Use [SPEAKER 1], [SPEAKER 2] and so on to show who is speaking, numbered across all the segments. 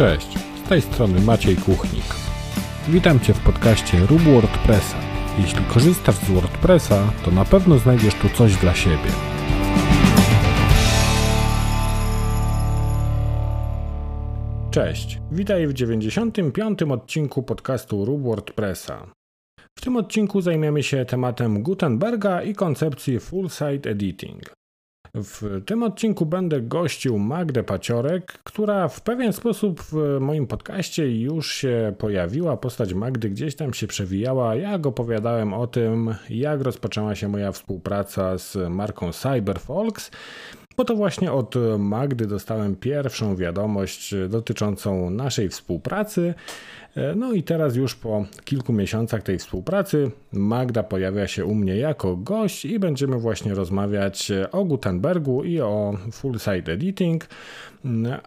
[SPEAKER 1] Cześć, z tej strony Maciej Kuchnik. Witam Cię w podcaście Rób WordPressa. Jeśli korzystasz z WordPressa, to na pewno znajdziesz tu coś dla siebie. Cześć, witaj w 95. odcinku podcastu Rób WordPressa. W tym odcinku zajmiemy się tematem Gutenberga i koncepcji Full Site Editing. W tym odcinku będę gościł Magdę Paciorek, która w pewien sposób w moim podcaście już się pojawiła. Postać Magdy gdzieś tam się przewijała. Jak opowiadałem o tym, jak rozpoczęła się moja współpraca z marką Cyberfolks. Bo to właśnie od Magdy dostałem pierwszą wiadomość dotyczącą naszej współpracy. E, no i teraz już po kilku miesiącach tej współpracy Magda pojawia się u mnie jako gość i będziemy właśnie rozmawiać o Gutenbergu i o full site editing.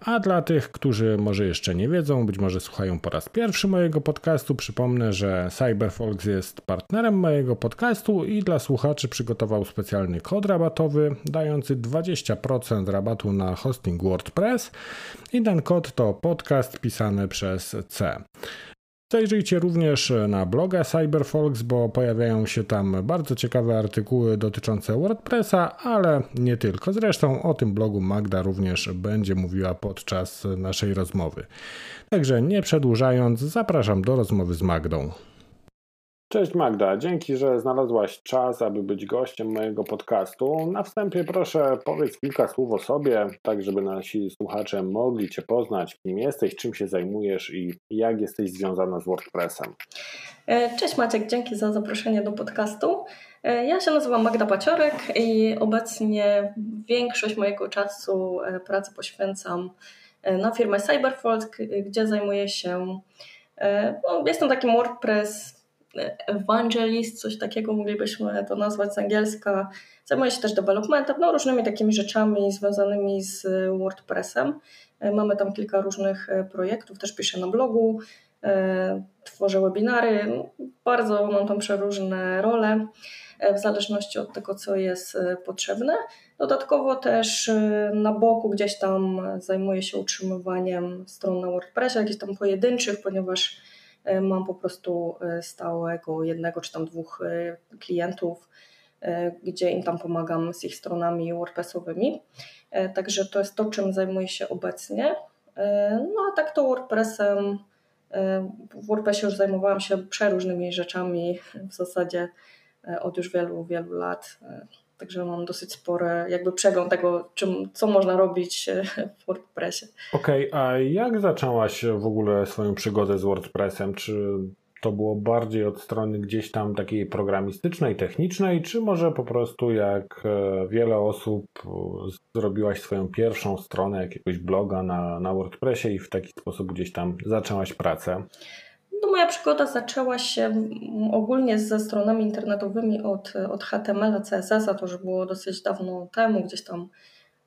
[SPEAKER 1] A dla tych, którzy może jeszcze nie wiedzą, być może słuchają po raz pierwszy mojego podcastu, przypomnę, że CyberFolks jest partnerem mojego podcastu i dla słuchaczy przygotował specjalny kod rabatowy dający 20% rabatu na hosting WordPress i ten kod to podcast pisany przez C. Zajrzyjcie również na bloga Cyberfolks, bo pojawiają się tam bardzo ciekawe artykuły dotyczące WordPressa, ale nie tylko. Zresztą o tym blogu Magda również będzie mówiła podczas naszej rozmowy. Także nie przedłużając, zapraszam do rozmowy z Magdą. Cześć Magda, dzięki, że znalazłaś czas, aby być gościem mojego podcastu. Na wstępie proszę powiedz kilka słów o sobie, tak żeby nasi słuchacze mogli Cię poznać, kim jesteś, czym się zajmujesz i jak jesteś związana z WordPressem.
[SPEAKER 2] E, cześć Maciek, dzięki za zaproszenie do podcastu. E, ja się nazywam Magda Paciorek i obecnie większość mojego czasu e, pracy poświęcam na firmę Cyberfold, gdzie zajmuję się, no, jestem takim WordPress evangelist, coś takiego moglibyśmy to nazwać z angielska. Zajmuje się też developmentem, no różnymi takimi rzeczami związanymi z WordPressem. Mamy tam kilka różnych projektów, też piszę na blogu, tworzę webinary. Bardzo mam tam przeróżne role w zależności od tego, co jest potrzebne. Dodatkowo też na boku gdzieś tam zajmuję się utrzymywaniem stron na WordPressie, jakichś tam pojedynczych, ponieważ E, mam po prostu e, stałego jednego czy tam dwóch e, klientów, gdzie im tam pomagam z ich stronami WordPressowymi. Także to jest to, czym zajmuję się obecnie. No a tak to WordPressem, w WordPressie już zajmowałam się przeróżnymi rzeczami w zasadzie od już wielu, wielu lat. Także mam dosyć spory jakby przegląd tego, czym, co można robić e, w WordPressie.
[SPEAKER 1] Okej, okay, a jak zaczęłaś w ogóle swoją przygodę z WordPressem? Czy to było bardziej od strony gdzieś tam takiej programistycznej, technicznej, czy może po prostu jak e, wiele osób zrobiłaś swoją pierwszą stronę jakiegoś bloga na, na WordPressie i w taki sposób gdzieś tam zaczęłaś pracę?
[SPEAKER 2] No moja przygoda zaczęła się ogólnie ze stronami internetowymi od, od HTML, CSS, a to już było dosyć dawno temu, gdzieś tam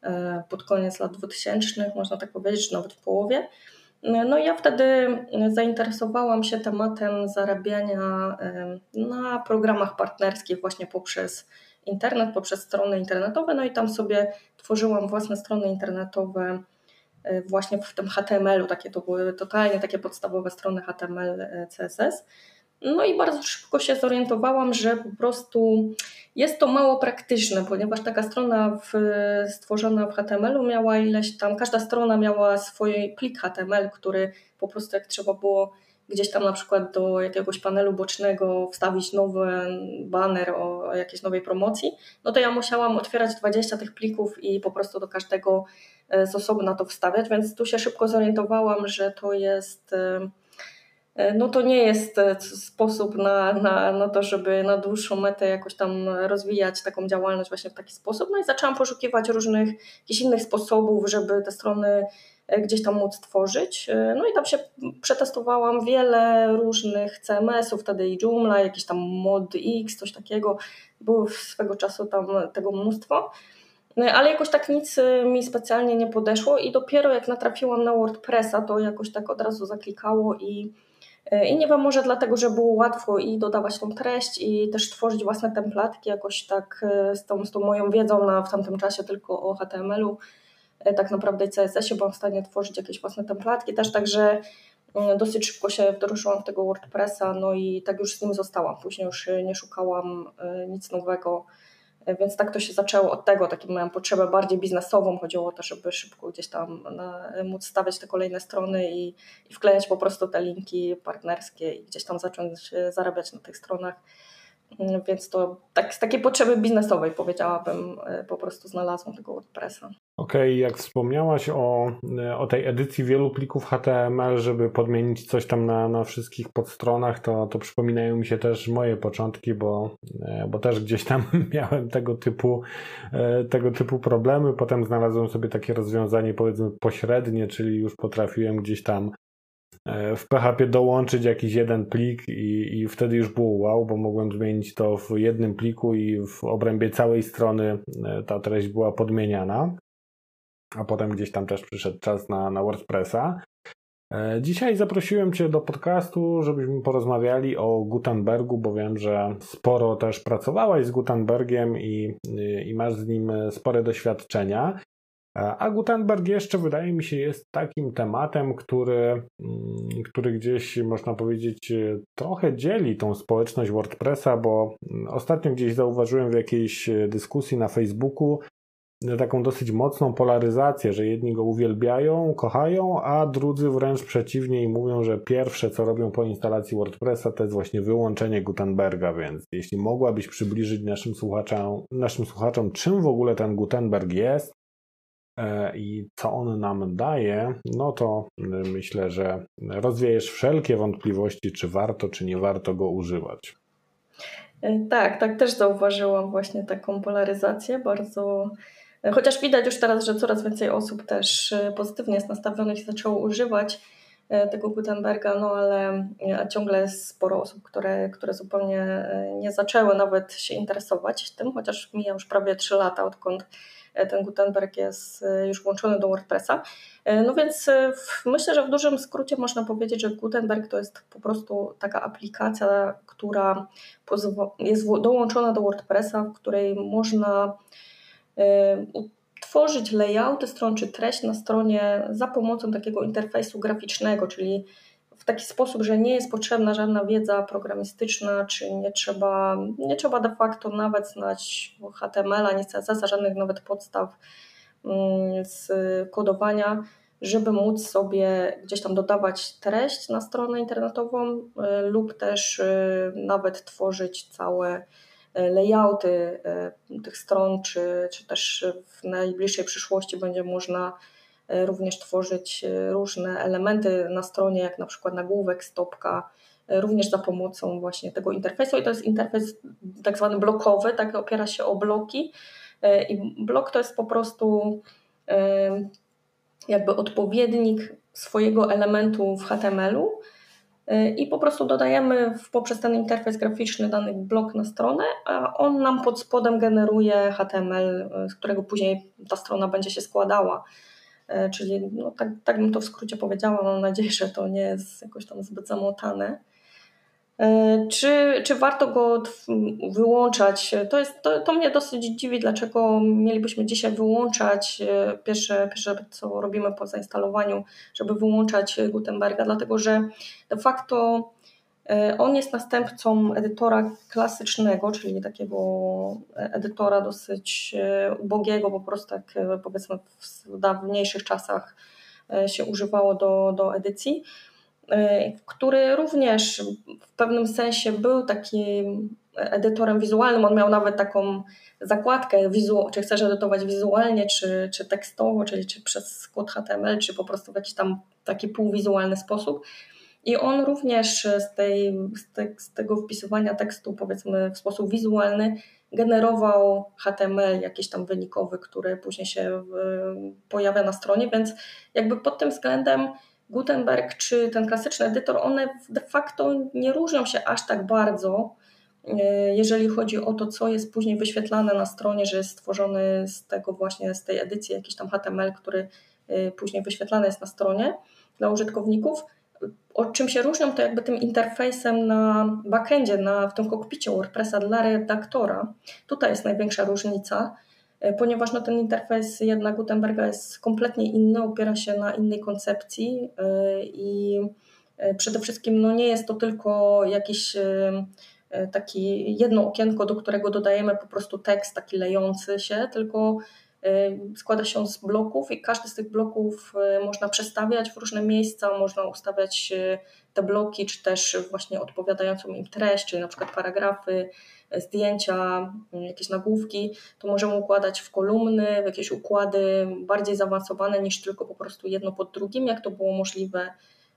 [SPEAKER 2] e, pod koniec lat 2000, można tak powiedzieć, czy nawet w połowie. No i ja wtedy zainteresowałam się tematem zarabiania e, na programach partnerskich właśnie poprzez internet, poprzez strony internetowe, no i tam sobie tworzyłam własne strony internetowe właśnie w tym HTML-u, takie to były totalnie takie podstawowe strony HTML, e, CSS. No i bardzo szybko się zorientowałam, że po prostu jest to mało praktyczne, ponieważ taka strona w, stworzona w HTML-u miała ileś tam, każda strona miała swój plik HTML, który po prostu jak trzeba było gdzieś tam na przykład do jakiegoś panelu bocznego wstawić nowy banner o jakiejś nowej promocji, no to ja musiałam otwierać 20 tych plików i po prostu do każdego z osobna to wstawiać, więc tu się szybko zorientowałam, że to jest e, e, no to nie jest e, sposób na, na, na to, żeby na dłuższą metę jakoś tam rozwijać taką działalność właśnie w taki sposób. No i zaczęłam poszukiwać różnych jakichś innych sposobów, żeby te strony gdzieś tam móc tworzyć. No i tam się przetestowałam wiele różnych CMS-ów, wtedy i Joomla, jakiś tam Mod X, coś takiego. Było swego czasu tam tego mnóstwo. No, ale jakoś tak nic y, mi specjalnie nie podeszło i dopiero jak natrafiłam na WordPressa, to jakoś tak od razu zaklikało i, i nie wiem, może dlatego, że było łatwo i dodawać tą treść i też tworzyć własne templatki jakoś tak z tą, z tą moją wiedzą na, w tamtym czasie tylko o HTML-u, tak naprawdę CSS-ie, byłam w stanie tworzyć jakieś własne templatki też, także dosyć szybko się wdrożyłam w tego WordPressa, no i tak już z nim zostałam. Później już nie szukałam nic nowego więc tak to się zaczęło od tego, taką miałam potrzebę bardziej biznesową, chodziło o to, żeby szybko gdzieś tam na, móc stawiać te kolejne strony i, i wklejać po prostu te linki partnerskie i gdzieś tam zacząć zarabiać na tych stronach. Więc to tak, z takiej potrzeby biznesowej powiedziałabym, e, po prostu znalazłam tego WordPressa.
[SPEAKER 1] Okej, okay, jak wspomniałaś o, o tej edycji wielu plików HTML, żeby podmienić coś tam na, na wszystkich podstronach, to, to przypominają mi się też moje początki, bo, e, bo też gdzieś tam miałem tego typu, e, tego typu problemy. Potem znalazłem sobie takie rozwiązanie, powiedzmy, pośrednie, czyli już potrafiłem gdzieś tam e, w PHP dołączyć jakiś jeden plik i, i wtedy już było wow, bo mogłem zmienić to w jednym pliku i w obrębie całej strony ta treść była podmieniana a potem gdzieś tam też przyszedł czas na, na WordPressa. E, dzisiaj zaprosiłem Cię do podcastu, żebyśmy porozmawiali o Gutenbergu, bo wiem, że sporo też pracowałeś z Gutenbergiem i, i masz z nim spore doświadczenia. E, a Gutenberg jeszcze wydaje mi się jest takim tematem, który, mm, który gdzieś można powiedzieć trochę dzieli tą społeczność WordPressa, bo ostatnio gdzieś zauważyłem w jakiejś dyskusji na Facebooku, taką dosyć mocną polaryzację, że jedni go uwielbiają, kochają, a drudzy wręcz przeciwnie i mówią, że pierwsze co robią po instalacji WordPressa to jest właśnie wyłączenie Gutenberga, więc jeśli mogłabyś przybliżyć naszym słuchaczom, naszym słuchaczom czym w ogóle ten Gutenberg jest e, i co on nam daje, no to myślę, że rozwiejesz wszelkie wątpliwości, czy warto, czy nie warto go używać.
[SPEAKER 2] E, tak, tak też zauważyłam właśnie taką polaryzację bardzo Chociaż widać już teraz, że coraz więcej osób też e, pozytywnie jest nastawionych i zaczęło używać e, tego Gutenberga, no ale e, ciągle jest sporo osób, które, które zupełnie nie zaczęły nawet się interesować tym, chociaż mija już prawie 3 lata, odkąd ten Gutenberg jest już włączony do WordPressa. No więc myślę, że w dużym skrócie można powiedzieć, że Gutenberg to jest po prostu taka aplikacja, która jest dołączona do WordPressa, w której można tworzyć layouty stron czy treść na stronie za pomocą takiego interfejsu graficznego, czyli w taki sposób, że nie jest potrzebna żadna wiedza programistyczna, czy nie trzeba, nie trzeba de facto nawet znać HTML, ani CSS, żadnych nawet podstaw z kodowania, żeby móc sobie gdzieś tam dodawać treść na stronę internetową y, lub też y, nawet tworzyć całe layouty e, tych stron, czy, czy też w najbliższej przyszłości będzie można e, również tworzyć e, różne elementy na stronie, jak na przykład nagłówek, stopka, również za pomocą właśnie tego interfejsu. I to jest interfejs tak zwany blokowy, tak opiera się o bloki. I blok to jest po prostu jakby odpowiednik swojego elementu w HTML-u, i po prostu dodajemy poprzez ten interfejs graficzny dany blok na stronę, a on nam pod spodem generuje HTML, z którego później ta strona będzie się składała. E, czyli no, tak, tak bym to w skrócie powiedziała, mam nadzieję, że to nie jest jakoś tam zbyt zamotane. E, czy, czy warto go wyłączać? To, jest, to, to mnie dosyć dziwi, dlaczego mielibyśmy dzisiaj wyłączać e, pierwsze, pierwsze, co robimy po zainstalowaniu, żeby wyłączać Gutenberga, dlatego że de facto e, on jest następcą edytora klasycznego, czyli takiego edytora dosyć ubogiego, po prostu tak powiedzmy w dawniejszych czasach się używało do, do edycji. Y, który również w pewnym sensie był takim edytorem wizualnym. On miał nawet taką zakładkę, czy chcesz edytować wizualnie, czy, czy tekstowo, czyli czy przez kod HTML, czy po prostu w jakiś tam taki półwizualny sposób. I on również z, tej, z, te, z tego wpisywania tekstu, powiedzmy w sposób wizualny, generował HTML jakiś tam wynikowy, który później się pojawia na stronie, więc jakby pod tym względem Gutenberg czy ten klasyczny edytor, one de facto nie różnią się aż tak bardzo, e, jeżeli chodzi o to, co jest później wyświetlane na stronie, że jest stworzony z tego właśnie, z tej edycji jakiś tam HTML, który e, później wyświetlany jest na stronie dla użytkowników. O czym się różnią, to jakby tym interfejsem na backendzie, na, w tym kokpicie WordPressa dla redaktora. Tutaj jest największa różnica, ponieważ no, ten interfejs jednak Gutenberga jest kompletnie inny, opiera się na innej koncepcji i przede wszystkim no, nie jest to tylko jakiś taki jedno okienko, do którego dodajemy po prostu tekst taki lejący się, tylko składa się z bloków i każdy z tych bloków można przestawiać w różne miejsca, można ustawiać te bloki, czy też właśnie odpowiadającą im treść, czyli na przykład paragrafy, zdjęcia, jakieś nagłówki, to możemy układać w kolumny, w jakieś układy bardziej zaawansowane niż tylko po prostu jedno pod drugim, jak to było możliwe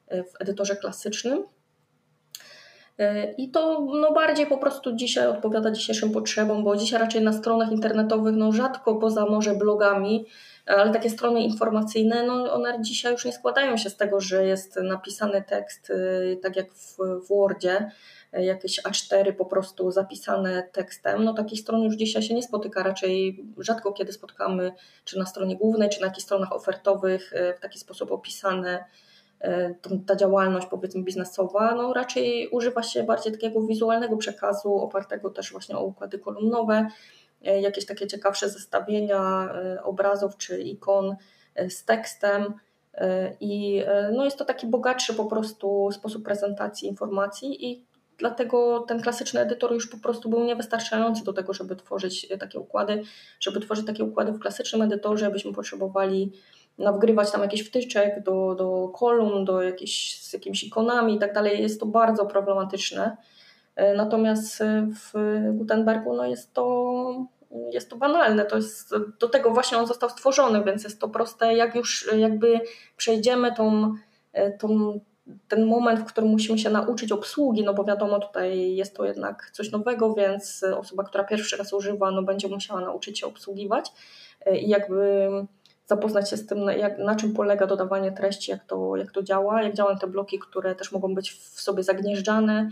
[SPEAKER 2] w edytorze klasycznym. I to no, bardziej po prostu dzisiaj odpowiada dzisiejszym potrzebom, bo dzisiaj raczej na stronach internetowych, no rzadko poza może blogami, ale takie strony informacyjne, no one dzisiaj już nie składają się z tego, że jest napisany tekst y, tak jak w, w Wordzie, jakieś A4 po prostu zapisane tekstem. No takich stron już dzisiaj się nie spotyka, raczej rzadko kiedy spotkamy czy na stronie głównej, czy na jakichś stronach ofertowych w taki sposób opisane ta działalność powiedzmy biznesowa, no raczej używa się bardziej takiego wizualnego przekazu opartego też właśnie o układy kolumnowe, E, jakieś takie ciekawsze zestawienia e, obrazów czy ikon e, z tekstem. I no jest to taki bogatszy po prostu sposób prezentacji informacji i dlatego ten klasyczny edytor już po prostu był niewystarczający do tego, żeby tworzyć takie układy. Żeby tworzyć takie układy w klasycznym edytorze, byśmy potrzebowali no, wgrywać tam jakiś wtyczek do, do kolumn, do jakichś, z jakimiś ikonami i tak dalej. Jest to bardzo problematyczne. Natomiast w Gutenbergu no jest, to, jest to banalne, to jest, do tego właśnie on został stworzony, więc jest to proste, jak już jakby przejdziemy tą, tą, ten moment, w którym musimy się nauczyć obsługi, no bo wiadomo, tutaj jest to jednak coś nowego, więc osoba, która pierwszy raz używa, no będzie musiała nauczyć się obsługiwać i jakby zapoznać się z tym, jak, na czym polega dodawanie treści, jak to, jak to działa, jak działają te bloki, które też mogą być w sobie zagnieżdżane,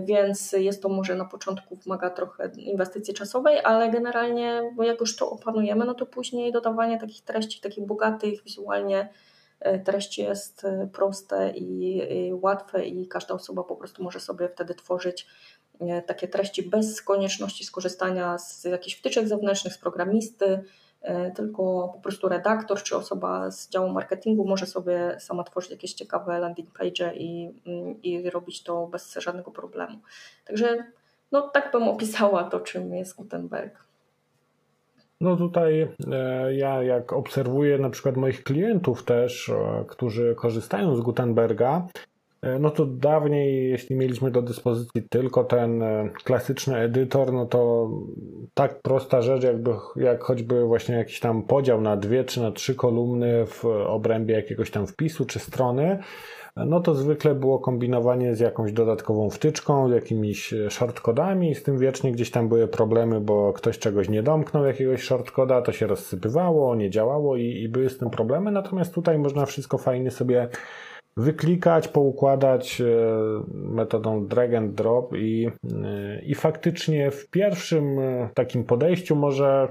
[SPEAKER 2] więc jest to może na początku wymaga trochę inwestycji czasowej, ale generalnie, jak już to opanujemy, no to później dodawanie takich treści, takich bogatych wizualnie e, treści jest e, proste i łatwe i każda osoba po prostu może sobie wtedy tworzyć e, takie treści bez konieczności skorzystania z jakichś wtyczek zewnętrznych, z programisty, E, tylko po prostu redaktor czy osoba z działu marketingu może sobie sama tworzyć jakieś ciekawe landing page i, mm, i robić to bez żadnego problemu. Także no, tak bym opisała to, czym jest Gutenberg.
[SPEAKER 1] No tutaj e, ja jak obserwuję na przykład moich klientów też, e, którzy korzystają z Gutenberga, E, no to dawniej, jeśli mieliśmy do dyspozycji tylko ten e, klasyczny edytor, no to tak prosta rzecz, jakby, jak choćby właśnie jakiś tam podział na dwie czy na trzy kolumny w obrębie jakiegoś tam wpisu czy strony, no to zwykle było kombinowanie z jakąś dodatkową wtyczką, z jakimiś shortcodami, z tym wiecznie gdzieś tam były problemy, bo ktoś czegoś nie domknął, jakiegoś shortcoda, to się rozsypywało, nie działało i, i były z tym problemy, natomiast tutaj można wszystko fajnie sobie wyklikać, poukładać e, metodą drag and drop i, e, i faktycznie w pierwszym e, takim podejściu może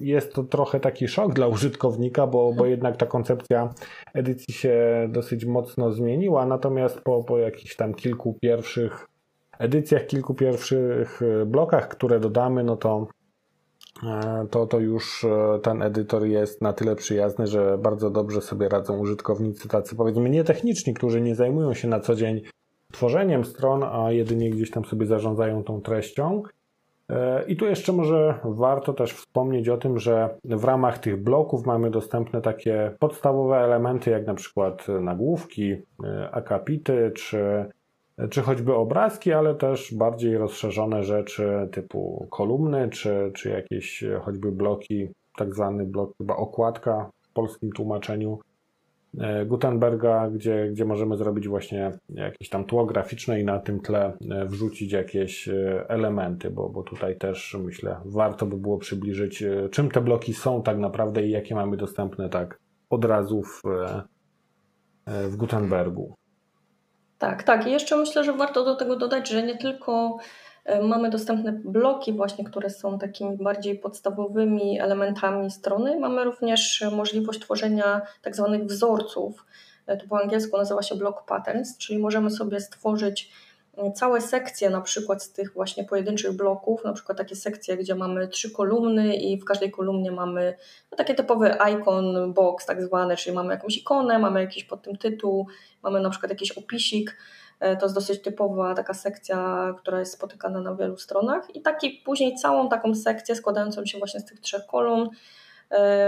[SPEAKER 1] jest to trochę taki szok dla użytkownika, bo, bo jednak ta koncepcja edycji się dosyć mocno zmieniła, natomiast po, po jakichś tam kilku pierwszych edycjach, kilku pierwszych blokach, które dodamy, no to to, to już e, ten edytor jest na tyle przyjazny, że bardzo dobrze sobie radzą użytkownicy tacy powiedzmy nietechniczni, którzy nie zajmują się na co dzień tworzeniem stron, a jedynie gdzieś tam sobie zarządzają tą treścią. E, I tu jeszcze może warto też wspomnieć o tym, że w ramach tych bloków mamy dostępne takie podstawowe elementy, jak na przykład nagłówki, akapity czy czy choćby obrazki, ale też bardziej rozszerzone rzeczy typu kolumny, czy, czy jakieś choćby bloki, tak zwany blok, chyba okładka w polskim tłumaczeniu e, Gutenberga, gdzie, gdzie możemy zrobić właśnie jakieś tam tło graficzne i na tym tle e, wrzucić jakieś e, elementy, bo, bo tutaj też myślę warto by było przybliżyć, czym te bloki są tak naprawdę i jakie mamy dostępne tak od razu w, w Gutenbergu.
[SPEAKER 2] Tak, tak. I jeszcze myślę, że warto do tego dodać, że nie tylko e, mamy dostępne bloki właśnie, które są takimi bardziej podstawowymi elementami strony, mamy również możliwość tworzenia tak zwanych wzorców. E, to po angielsku nazywa się block patterns, czyli możemy sobie stworzyć całe sekcje na przykład z tych właśnie pojedynczych bloków, na przykład takie sekcje, gdzie mamy trzy kolumny i w każdej kolumnie mamy no, takie typowy icon box tak zwany, czyli mamy jakąś ikonę, mamy jakiś pod tym tytuł, mamy na przykład jakiś opisik, e, to jest dosyć typowa taka sekcja, która jest spotykana na wielu stronach. I taki później całą taką sekcję składającą się właśnie z tych trzech kolumn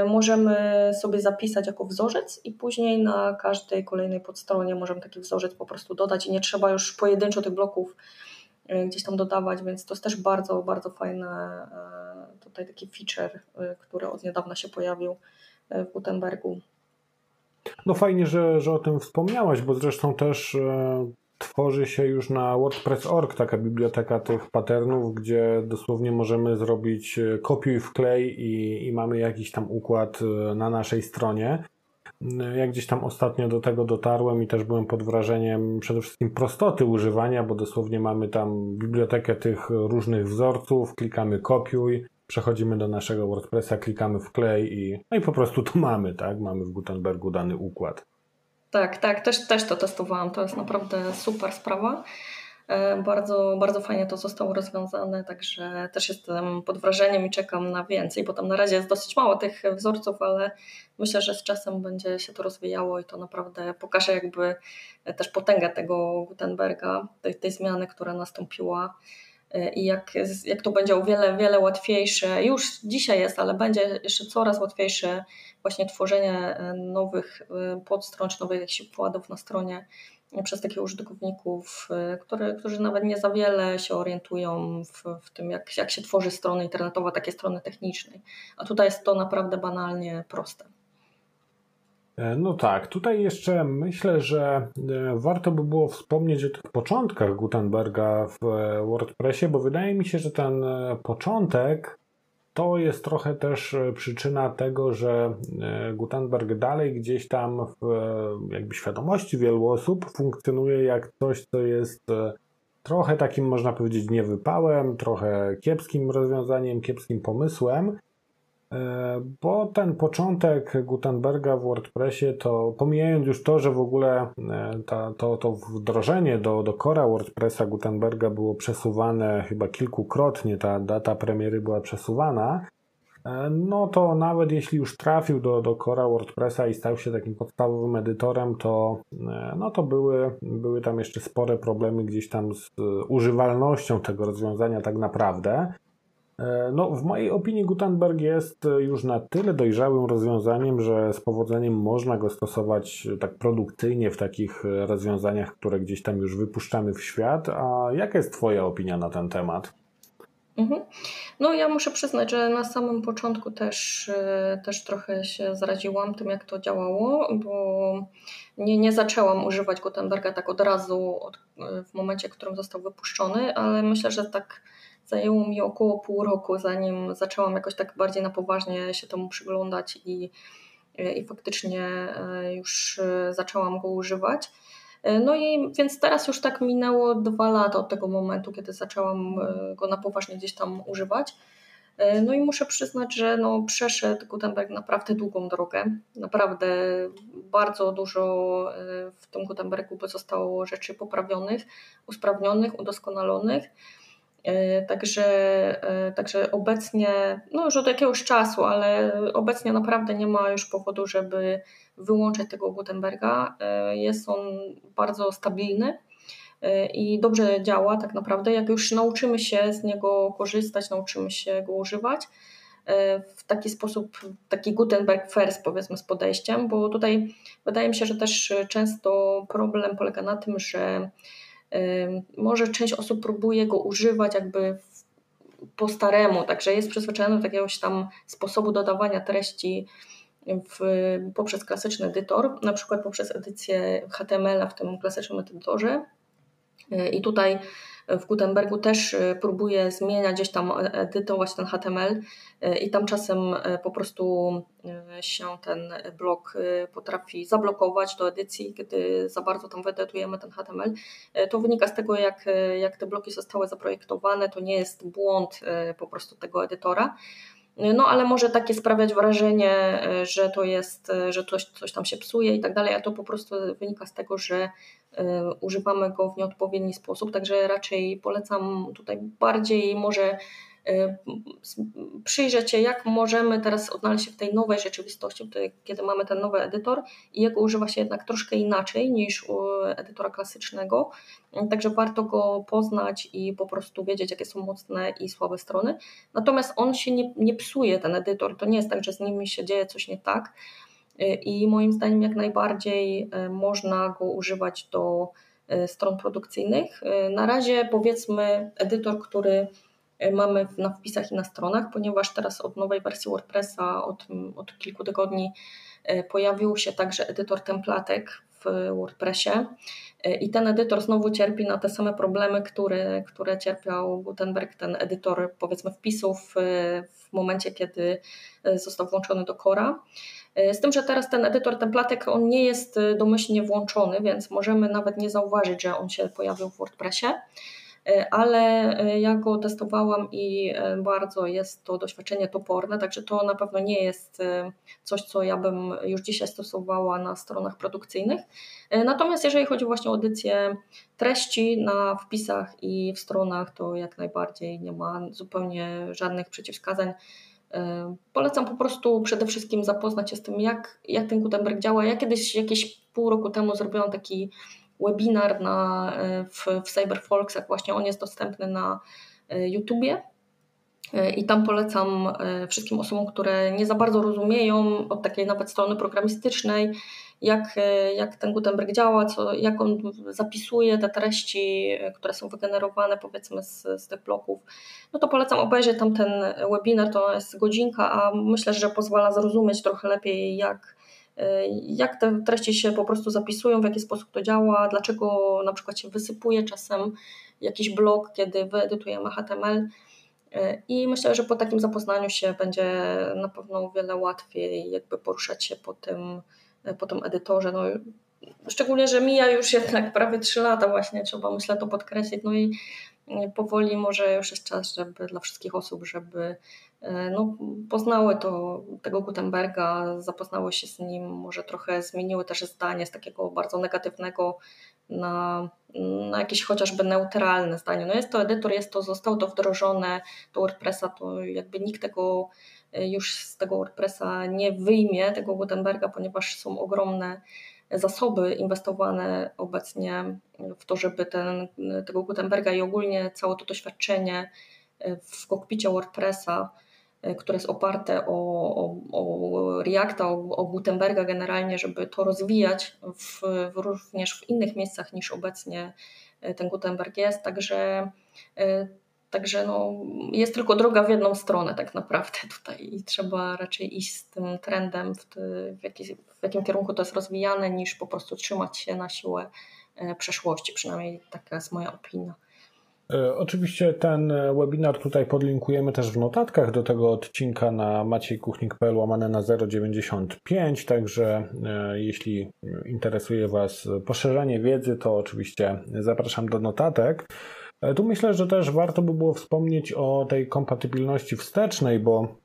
[SPEAKER 2] możemy sobie zapisać jako wzorzec i później na każdej kolejnej podstronie możemy taki wzorzec po prostu dodać i nie trzeba już pojedynczo tych bloków e, gdzieś tam dodawać, więc to jest też bardzo, bardzo fajny e, tutaj taki feature, który od niedawna się pojawił w Gutenbergu.
[SPEAKER 1] No fajnie, że, że o tym wspomniałaś, bo zresztą też tworzy się już na WordPress.org taka biblioteka tych patternów, gdzie dosłownie możemy zrobić e, kopiuj wklej i, i mamy jakiś tam układ e, na naszej stronie. E, ja gdzieś tam ostatnio do tego dotarłem i też byłem pod wrażeniem przede wszystkim prostoty używania, bo dosłownie mamy tam bibliotekę tych różnych wzorców, klikamy kopiuj, przechodzimy do naszego WordPressa, klikamy wklej i, no i po prostu to mamy, tak? Mamy w Gutenbergu dany układ.
[SPEAKER 2] Tak, tak, też, też to testowałam. To jest naprawdę super sprawa. E, bardzo, bardzo fajnie to zostało rozwiązane, także też jestem pod wrażeniem i czekam na więcej, bo tam na razie jest dosyć mało tych wzorców, ale myślę, że z czasem będzie się to rozwijało i to naprawdę pokaże jakby też potęgę tego Gutenberga, tej, tej zmiany, która nastąpiła i jak, jak to będzie o wiele, wiele łatwiejsze, już dzisiaj jest, ale będzie jeszcze coraz łatwiejsze właśnie tworzenie e, nowych e, podstron, czy nowych jakichś układów na stronie e, przez takich użytkowników, który, którzy nawet nie za wiele się orientują w, w tym, jak, jak się tworzy strony internetowe, takie strony technicznej. A tutaj jest to naprawdę banalnie proste.
[SPEAKER 1] No tak, tutaj jeszcze myślę, że warto by było wspomnieć o tych początkach Gutenberga w WordPressie, bo wydaje mi się, że ten początek to jest trochę też e, przyczyna tego, że e, Gutenberg dalej gdzieś tam w e, jakby świadomości wielu osób funkcjonuje jak coś, co jest trochę takim, można powiedzieć, niewypałem, trochę kiepskim rozwiązaniem, kiepskim pomysłem, bo ten początek Gutenberga w WordPressie, to pomijając już to, że w ogóle ta, to, to wdrożenie do, do Cora WordPressa Gutenberga było przesuwane chyba kilkukrotnie, ta data premiery była przesuwana, no to nawet jeśli już trafił do, do Cora WordPressa i stał się takim podstawowym edytorem, to, no to były, były tam jeszcze spore problemy gdzieś tam z używalnością tego rozwiązania tak naprawdę. E, no, w mojej opinii Gutenberg jest już na tyle dojrzałym rozwiązaniem, że z powodzeniem można go stosować tak produkcyjnie w takich rozwiązaniach, które gdzieś tam już wypuszczamy w świat. A jaka jest Twoja opinia na ten temat?
[SPEAKER 2] Mhm. No ja muszę przyznać, że na samym początku też, e, też trochę się zraziłam tym, jak to działało, bo nie, nie zaczęłam używać Gutenberga tak od razu od, w momencie, w którym został wypuszczony, ale myślę, że tak Zajęło mi około pół roku, zanim zaczęłam jakoś tak bardziej na poważnie się temu przyglądać i, i faktycznie e, już e, zaczęłam go używać. E, no i więc teraz już tak minęło dwa lata od tego momentu, kiedy zaczęłam go na poważnie gdzieś tam używać. No i muszę przyznać, że no przeszedł Gutenberg naprawdę długą drogę. Naprawdę bardzo dużo w tym Gutenbergu zostało rzeczy poprawionych, usprawnionych, udoskonalonych. E, także, e, także obecnie, no już od jakiegoś czasu, ale obecnie naprawdę nie ma już powodu, żeby wyłączyć tego Gutenberga. E, jest on bardzo stabilny i dobrze działa tak naprawdę. Jak już nauczymy się z niego korzystać, nauczymy się go używać w taki sposób, taki Gutenberg first powiedzmy z podejściem, bo tutaj wydaje mi się, że też często problem polega na tym, że może część osób próbuje go używać jakby po staremu, także jest przyzwyczajona do jakiegoś tam sposobu dodawania treści w, poprzez klasyczny edytor, na przykład poprzez edycję HTML w tym klasycznym edytorze. I tutaj w Gutenbergu też e, próbuję zmieniać, gdzieś tam edytować ten HTML e, i tam czasem e, po prostu się ten blok potrafi zablokować do edycji, kiedy za bardzo tam wyedytujemy ten HTML. To wynika z tego, jak, jak te bloki zostały zaprojektowane, to nie jest błąd po prostu tego edytora. No ale może takie sprawiać wrażenie, że to jest, że coś, coś tam się psuje i tak dalej, a to po prostu wynika z tego, że używamy go w nieodpowiedni sposób, także raczej polecam tutaj bardziej może przyjrzeć się, jak możemy teraz odnaleźć się w tej nowej rzeczywistości, kiedy mamy ten nowy edytor i jego używa się jednak troszkę inaczej niż u edytora klasycznego. Także warto go poznać i po prostu wiedzieć, jakie są mocne i słabe strony. Natomiast on się nie, nie psuje, ten edytor. To nie jest tak, że z nim się dzieje coś nie tak. I moim zdaniem, jak najbardziej y, można go używać do stron produkcyjnych. Na razie, powiedzmy, edytor, który E, mamy na wpisach i na stronach, ponieważ teraz od nowej wersji WordPressa od, od kilku tygodni e, pojawił się także edytor templatek w WordPressie e, i ten edytor znowu cierpi na te same problemy, które, które cierpiał Gutenberg, ten edytor powiedzmy wpisów w momencie, kiedy został włączony do Cora. Z tym, że teraz ten edytor templatek on nie jest domyślnie włączony, więc możemy nawet nie zauważyć, że on się pojawił w WordPressie. E, ale e, ja go testowałam i e, bardzo jest to doświadczenie toporne, także to na pewno nie jest coś, co ja bym już dzisiaj stosowała na stronach produkcyjnych. Natomiast jeżeli chodzi właśnie o edycję treści na wpisach i w stronach, to jak najbardziej nie ma zupełnie żadnych przeciwwskazań. Polecam po prostu przede wszystkim zapoznać się z tym, jak, jak ten Gutenberg działa. Ja kiedyś jakieś pół roku temu zrobiłam taki webinar na, e, w, w Cyberfolksach, właśnie on jest dostępny na e, YouTubie. E, I tam polecam wszystkim osobom, które nie za bardzo rozumieją od takiej nawet strony programistycznej, jak, jak ten Gutenberg działa, co, jak on zapisuje te treści, które są wygenerowane powiedzmy z, z tych bloków. No to polecam obejrzeć tam ten webinar, to jest godzinka, a myślę, że pozwala zrozumieć trochę lepiej, jak, jak te treści się po prostu zapisują, w jaki sposób to działa, dlaczego na przykład się wysypuje czasem jakiś blok, kiedy wyedytujemy HTML. I myślę, że po takim zapoznaniu się będzie na pewno o wiele łatwiej jakby poruszać się po tym, po tym edytorze. No, szczególnie, że mija już jednak prawie 3 lata właśnie, trzeba myślę to podkreślić. No i powoli może już jest czas, żeby dla wszystkich osób, żeby e, no, poznały to, tego Gutenberga, zapoznały się z nim, może trochę zmieniły też zdanie z takiego bardzo negatywnego na, na jakieś chociażby neutralne zdanie. No jest to edytor, jest to, zostało to wdrożone do WordPressa, to jakby nikt tego e, już z tego WordPressa nie wyjmie, tego Gutenberga, ponieważ są ogromne zasoby inwestowane obecnie w to, żeby ten, tego Gutenberga i ogólnie całe to doświadczenie w kokpicie WordPressa, które jest oparte o, o, o Reacta, o, o, Gutenberga generalnie, żeby to rozwijać w, w również w innych miejscach niż obecnie ten Gutenberg jest. Także Także no, jest tylko droga w jedną stronę tak naprawdę tutaj i trzeba raczej iść z tym trendem, w, ty, w, jaki, w jakim kierunku to jest rozwijane, niż po prostu trzymać się na siłę e, przeszłości. Przynajmniej taka jest moja opinia.
[SPEAKER 1] E, oczywiście ten webinar tutaj podlinkujemy też w notatkach do tego odcinka na maciejkuchnik.pl łamane na 095, także e, jeśli interesuje Was poszerzenie wiedzy, to oczywiście zapraszam do notatek. E, tu myślę, że też warto by było wspomnieć o tej kompatybilności wstecznej, bo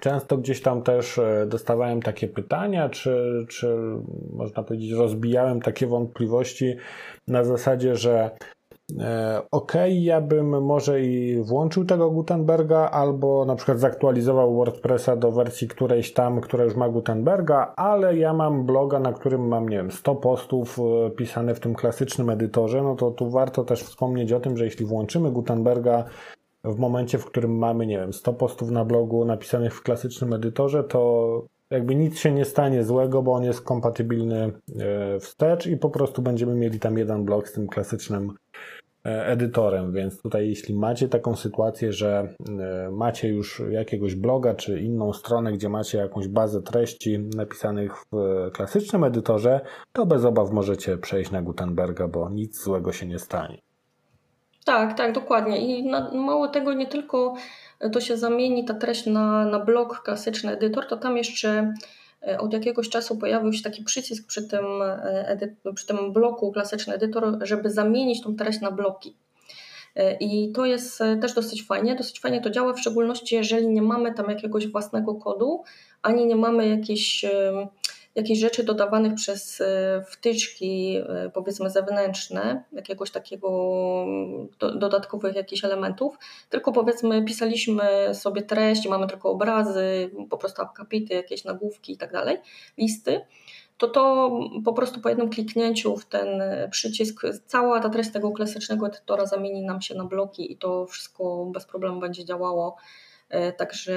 [SPEAKER 1] często gdzieś tam też e, dostawałem takie pytania, czy, czy można powiedzieć, rozbijałem takie wątpliwości na zasadzie, że E, ok, ja bym może i włączył tego Gutenberga, albo na przykład zaktualizował WordPressa do wersji którejś tam, która już ma Gutenberga, ale ja mam bloga, na którym mam, nie wiem, 100 postów e, pisane w tym klasycznym edytorze, no to tu warto też wspomnieć o tym, że jeśli włączymy Gutenberga w momencie, w którym mamy, nie wiem, 100 postów na blogu napisanych w klasycznym edytorze, to jakby nic się nie stanie złego, bo on jest kompatybilny e, wstecz i po prostu będziemy mieli tam jeden blog z tym klasycznym E, edytorem, więc tutaj jeśli macie taką sytuację, że e, macie już jakiegoś bloga czy inną stronę, gdzie macie jakąś bazę treści napisanych w klasycznym edytorze, to bez obaw możecie przejść na Gutenberga, bo nic złego się nie stanie.
[SPEAKER 2] Tak, tak, dokładnie. I na, mało tego, nie tylko to się zamieni ta treść na, na blog klasyczny edytor, to tam jeszcze E, od jakiegoś czasu pojawił się taki przycisk przy tym, e, przy tym bloku klasyczny edytor, żeby zamienić tą treść na bloki. I to jest też dosyć fajnie. Dosyć fajnie to działa, w szczególności jeżeli nie mamy tam jakiegoś własnego kodu, ani nie mamy jakiejś jakichś rzeczy dodawanych przez e, wtyczki, e, powiedzmy zewnętrzne, jakiegoś takiego do, dodatkowych jakichś elementów, tylko powiedzmy pisaliśmy sobie treść, mamy tylko obrazy, po prostu akapity, jakieś nagłówki i tak dalej, listy, to to po prostu po jednym kliknięciu w ten przycisk cała ta treść tego klasycznego edytora zamieni nam się na bloki i to wszystko bez problemu będzie działało. E, także,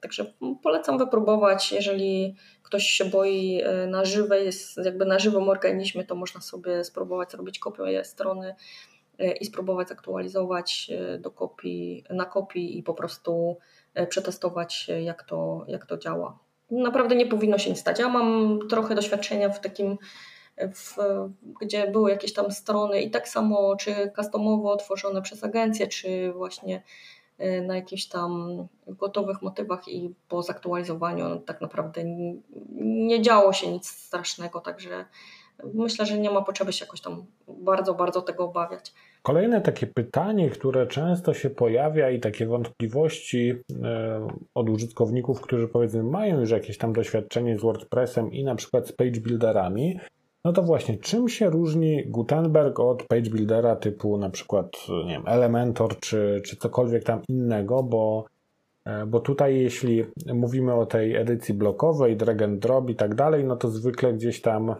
[SPEAKER 2] także polecam wypróbować, jeżeli ktoś się boi e, na żywe, jest jakby na żywym organizmie, to można sobie spróbować zrobić kopię strony e, i spróbować zaktualizować e, do kopii, na kopii i po prostu przetestować, jak to, jak to działa. Naprawdę nie powinno się nic stać. Ja mam trochę doświadczenia w takim, w, gdzie były jakieś tam strony i tak samo, czy customowo tworzone przez agencję, czy właśnie na jakichś tam gotowych motywach i po zaktualizowaniu tak naprawdę nie, działo się nic strasznego, także myślę, że nie ma potrzeby się jakoś tam bardzo, bardzo tego obawiać.
[SPEAKER 1] Kolejne takie pytanie, które często się pojawia i takie wątpliwości e, od użytkowników, którzy powiedzmy mają już jakieś tam doświadczenie z WordPressem i na przykład z page builderami, no to właśnie, czym się różni Gutenberg od page buildera typu na przykład, nie wiem, Elementor czy, czy cokolwiek tam innego, bo, e, bo tutaj jeśli mówimy o tej edycji blokowej, drag and drop i tak dalej, no to zwykle gdzieś tam e,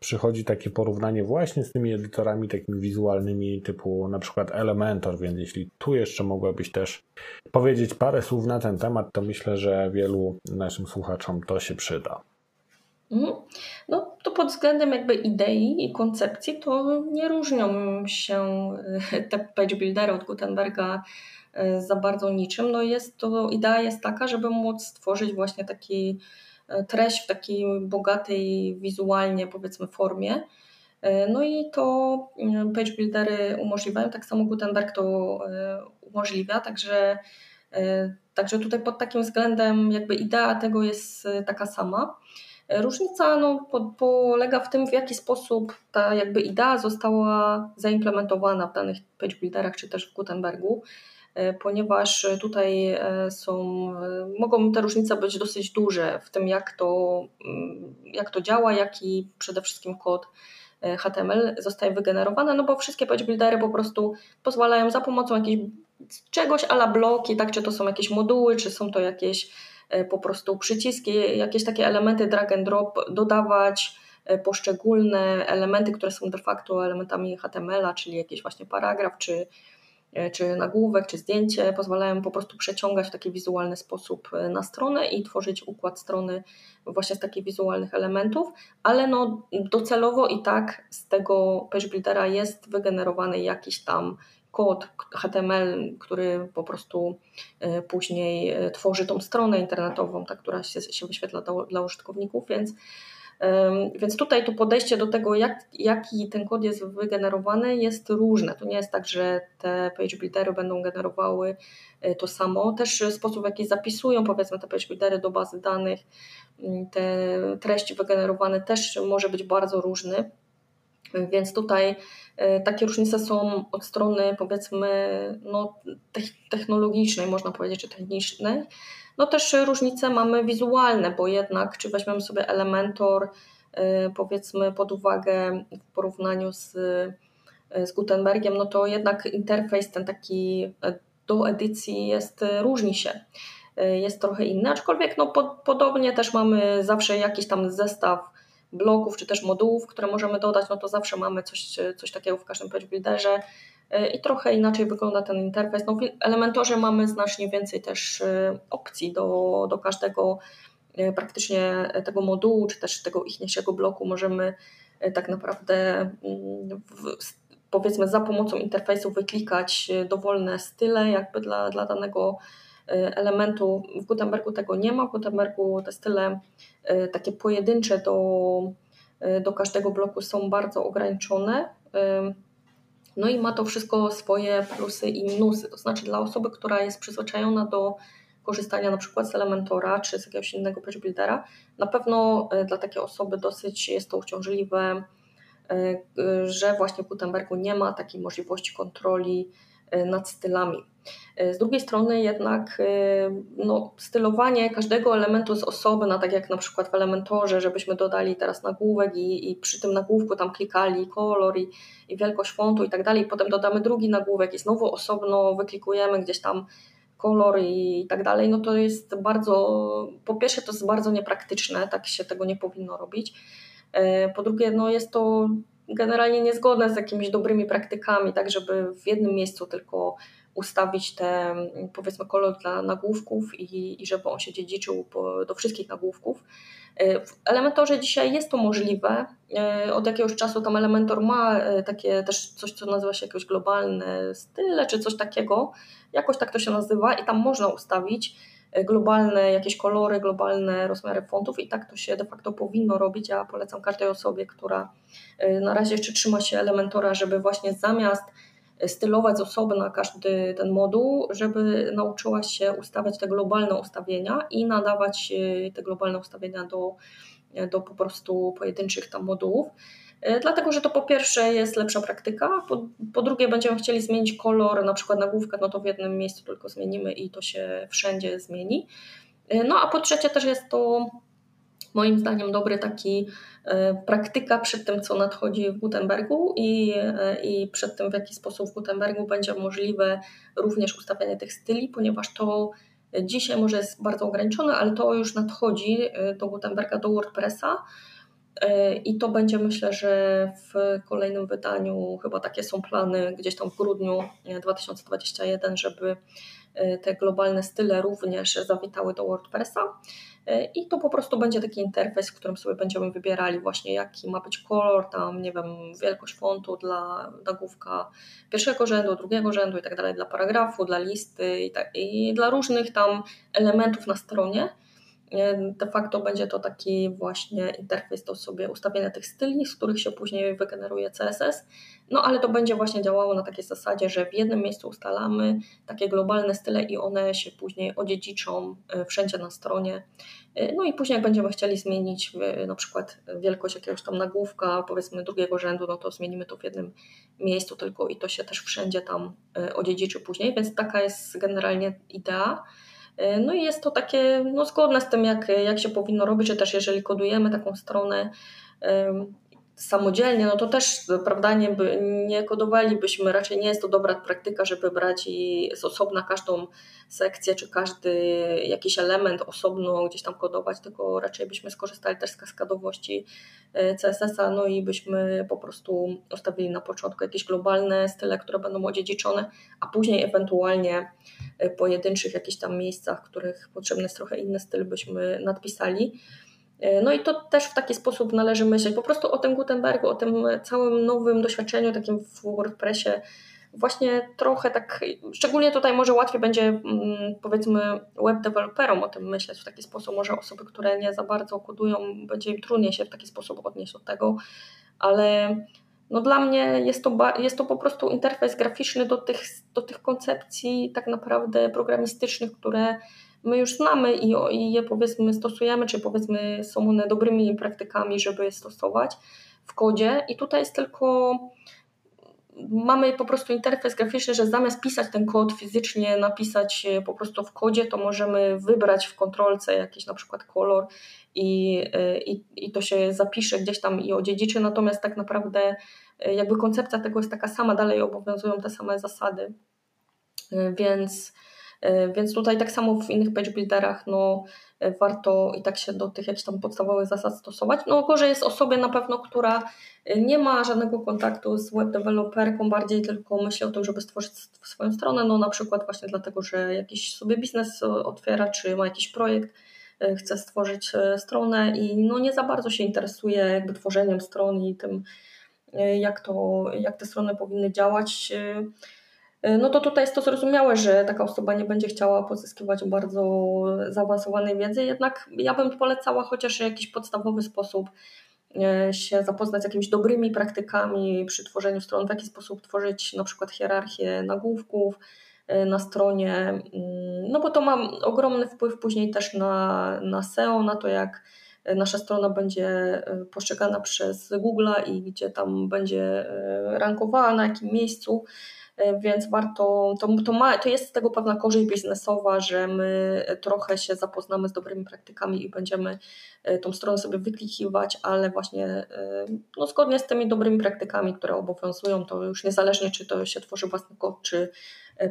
[SPEAKER 1] przychodzi takie porównanie właśnie z tymi edytorami takimi wizualnymi typu na przykład Elementor, więc jeśli tu jeszcze mogłabyś też powiedzieć parę słów na ten temat, to myślę, że wielu naszym słuchaczom to się przyda.
[SPEAKER 2] Mhm. No to pod względem jakby idei i koncepcji to nie różnią się e, te page buildery od Gutenberga e, za bardzo niczym. No jest to, idea jest taka, żeby móc stworzyć właśnie taki e, treść w takiej bogatej wizualnie powiedzmy formie. No i to page buildery umożliwiają, tak samo Gutenberg to umożliwia, także, także tutaj pod takim względem jakby idea tego jest taka sama. Różnica no, polega w tym, w jaki sposób ta jakby idea została zaimplementowana w danych page builderach czy też w Gutenbergu, e, ponieważ tutaj e, są, e, mogą te różnice być dosyć duże w tym, jak to, mm, jak to działa, jaki przede wszystkim kod HTML zostaje wygenerowany, no bo wszystkie page buildery po prostu pozwalają za pomocą jakiegoś czegoś ala bloki, tak, czy to są jakieś moduły, czy są to jakieś po prostu przyciski, jakieś takie elementy drag and drop dodawać, e, poszczególne elementy, które są de facto elementami HTML-a, czyli jakiś właśnie paragraf, czy, e, czy nagłówek, czy zdjęcie, pozwalają po prostu przeciągać w taki wizualny sposób na stronę i tworzyć układ strony właśnie z takich wizualnych elementów, ale no docelowo i tak z tego page buildera jest wygenerowany jakiś tam kod HTML, który po prostu e, później e, tworzy tą stronę internetową, ta, która się, się wyświetla dla, dla użytkowników, więc więc tutaj to podejście do tego, jak, jaki ten kod jest wygenerowany, jest różne. To nie jest tak, że te page buildery będą generowały e, to samo. Też sposób, w jaki zapisują, powiedzmy, te page buildery do bazy danych, te treści wygenerowane też może być bardzo różny. Więc tutaj e, takie różnice są od strony powiedzmy no, technologicznej, można powiedzieć, czy technicznej. No też różnice mamy wizualne, bo jednak czy weźmiemy sobie Elementor e, powiedzmy pod uwagę w porównaniu z, e, z Gutenbergiem, no to jednak interfejs ten taki do edycji jest, różni się jest trochę inny, aczkolwiek no, po, podobnie też mamy zawsze jakiś tam zestaw bloków czy też modułów, które możemy dodać, no to zawsze mamy coś, coś takiego w każdym page builderze e, i trochę inaczej wygląda ten interfejs. No w Elementorze mamy znacznie więcej też e, opcji do, do każdego e, praktycznie tego modułu, czy też tego ichniejszego bloku możemy tak naprawdę mm, w, powiedzmy za pomocą interfejsu wyklikać dowolne style jakby dla, dla danego elementu. W Gutenbergu tego nie ma. W Gutenbergu te style E, takie pojedyncze do, e, do każdego bloku są bardzo ograniczone. E, no i ma to wszystko swoje plusy i minusy. To znaczy dla osoby, która jest przyzwyczajona do korzystania na przykład z Elementora czy z jakiegoś innego page buildera, na pewno dla takiej osoby dosyć jest to uciążliwe że właśnie w Gutenbergu nie ma takiej możliwości kontroli nad stylami. Z drugiej strony jednak no, stylowanie każdego elementu z osobna, tak jak na przykład w Elementorze, żebyśmy dodali teraz nagłówek i, i przy tym nagłówku tam klikali kolor i, i wielkość fontu i tak dalej, potem dodamy drugi nagłówek i znowu osobno wyklikujemy gdzieś tam kolor i tak dalej, no to jest bardzo, po pierwsze to jest bardzo niepraktyczne, tak się tego nie powinno robić. E, po drugie, no jest to generalnie niezgodne z jakimiś dobrymi praktykami, tak żeby w jednym miejscu tylko ustawić te powiedzmy kolor dla nagłówków i, i żeby on się dziedziczył po, do wszystkich nagłówków. E, w Elementorze dzisiaj jest to możliwe. E, od jakiegoś czasu tam Elementor ma takie też coś, co nazywa się jakoś globalne style, czy coś takiego, jakoś tak to się nazywa i tam można ustawić e, globalne jakieś kolory, globalne rozmiary fontów i tak to się de facto powinno robić. Ja polecam każdej osobie, która e, na razie jeszcze trzyma się Elementora, żeby właśnie zamiast e, stylować z osobna każdy ten moduł, żeby nauczyła się ustawiać te globalne ustawienia i nadawać te globalne ustawienia do, do po prostu pojedynczych tam modułów. E, dlatego, że to po pierwsze jest lepsza praktyka, po, po drugie będziemy chcieli zmienić kolor, na przykład nagłówka, no to w jednym miejscu tylko zmienimy i to się wszędzie zmieni. E, no a po trzecie też jest to moim zdaniem dobry taki e, praktyka przed tym, co nadchodzi w Gutenbergu i, i przed tym, w jaki sposób w Gutenbergu będzie możliwe również ustawianie tych styli, ponieważ to dzisiaj może jest bardzo ograniczone, ale to już nadchodzi do Gutenberga, do WordPressa E, I to będzie myślę, że w kolejnym wydaniu, chyba takie są plany gdzieś tam w grudniu 2021, żeby e, te globalne style również zawitały do WordPressa. E, I to po prostu będzie taki interfejs, w którym sobie będziemy wybierali właśnie jaki ma być kolor, tam nie wiem, wielkość fontu dla nagłówka pierwszego rzędu, drugiego rzędu i tak dalej, dla paragrafu, dla listy i, tak, i dla różnych tam elementów na stronie. De facto będzie to taki właśnie interfejs do sobie ustawienia tych styli, z których się później wygeneruje CSS. No ale to będzie właśnie działało na takiej zasadzie, że w jednym miejscu ustalamy takie globalne style i one się później odziedziczą e, wszędzie na stronie. E, no i później jak będziemy chcieli zmienić e, na przykład wielkość jakiegoś tam nagłówka, powiedzmy drugiego rzędu, no to zmienimy to w jednym miejscu tylko i to się też wszędzie tam odziedziczy później, więc taka jest generalnie idea. E, no i jest to takie no, zgodne z tym, jak, jak się powinno robić, że też jeżeli kodujemy taką stronę samodzielnie, no to też prawda, nie, nie kodowalibyśmy, raczej nie jest to dobra praktyka, żeby brać i z osobna każdą sekcję, czy każdy jakiś element osobno gdzieś tam kodować, tylko raczej byśmy skorzystali też z kaskadowości e, CSS-a, no i byśmy po prostu ustawili na początku jakieś globalne style, które będą odziedziczone, a później ewentualnie e, pojedynczych jakichś tam miejscach, w których potrzebny jest trochę inny styl, byśmy nadpisali. E, no i to też w taki sposób należy myśleć po prostu o tym Gutenbergu, o tym całym nowym doświadczeniu takim w WordPressie. Właśnie trochę tak, szczególnie tutaj może łatwiej będzie mm, powiedzmy web developerom o tym myśleć w taki sposób, może osoby, które nie za bardzo kodują, będzie im trudniej się w taki sposób odnieść do tego, ale no dla mnie jest to, jest to po prostu interfejs graficzny do tych, do tych koncepcji tak naprawdę programistycznych, które my już znamy i, i je powiedzmy stosujemy, czy powiedzmy są one dobrymi praktykami, żeby je stosować w kodzie. I tutaj jest tylko mamy po prostu interfejs graficzny, że zamiast pisać ten kod fizycznie, napisać po prostu w kodzie, to możemy wybrać w kontrolce jakiś na przykład kolor i, i, i to się zapisze gdzieś tam i odziedziczy, natomiast tak naprawdę jakby koncepcja tego jest taka sama, dalej obowiązują te same zasady, więc E, więc tutaj tak samo w innych page builderach no, e, warto i tak się do tych jakichś tam podstawowych zasad stosować. No gorzej jest osobie na pewno, która e, nie ma żadnego kontaktu z web developerką, bardziej tylko myśli o tym, żeby stworzyć swoją stronę, no na przykład właśnie dlatego, że jakiś sobie biznes otwiera, czy ma jakiś projekt, chce stworzyć stronę i no nie za bardzo się interesuje jakby tworzeniem stron i tym, jak, to, jak te strony powinny działać E, no to tutaj jest to zrozumiałe, że taka osoba nie będzie chciała pozyskiwać bardzo zaawansowanej wiedzy, jednak ja bym polecała chociaż jakiś podstawowy sposób e, się zapoznać z jakimiś dobrymi praktykami przy tworzeniu stron, w jaki sposób tworzyć na przykład hierarchię nagłówków e, na stronie, mm, no bo to ma ogromny wpływ później też na, na SEO, na to jak nasza strona będzie postrzegana przez Google'a i gdzie tam będzie rankowała, na jakim miejscu. Więc warto, to, to, ma, to jest z tego pewna korzyść biznesowa, że my trochę się zapoznamy z dobrymi praktykami i będziemy tą stronę sobie wyklikiwać, ale właśnie no, zgodnie z tymi dobrymi praktykami, które obowiązują, to już niezależnie czy to się tworzy własny kod, czy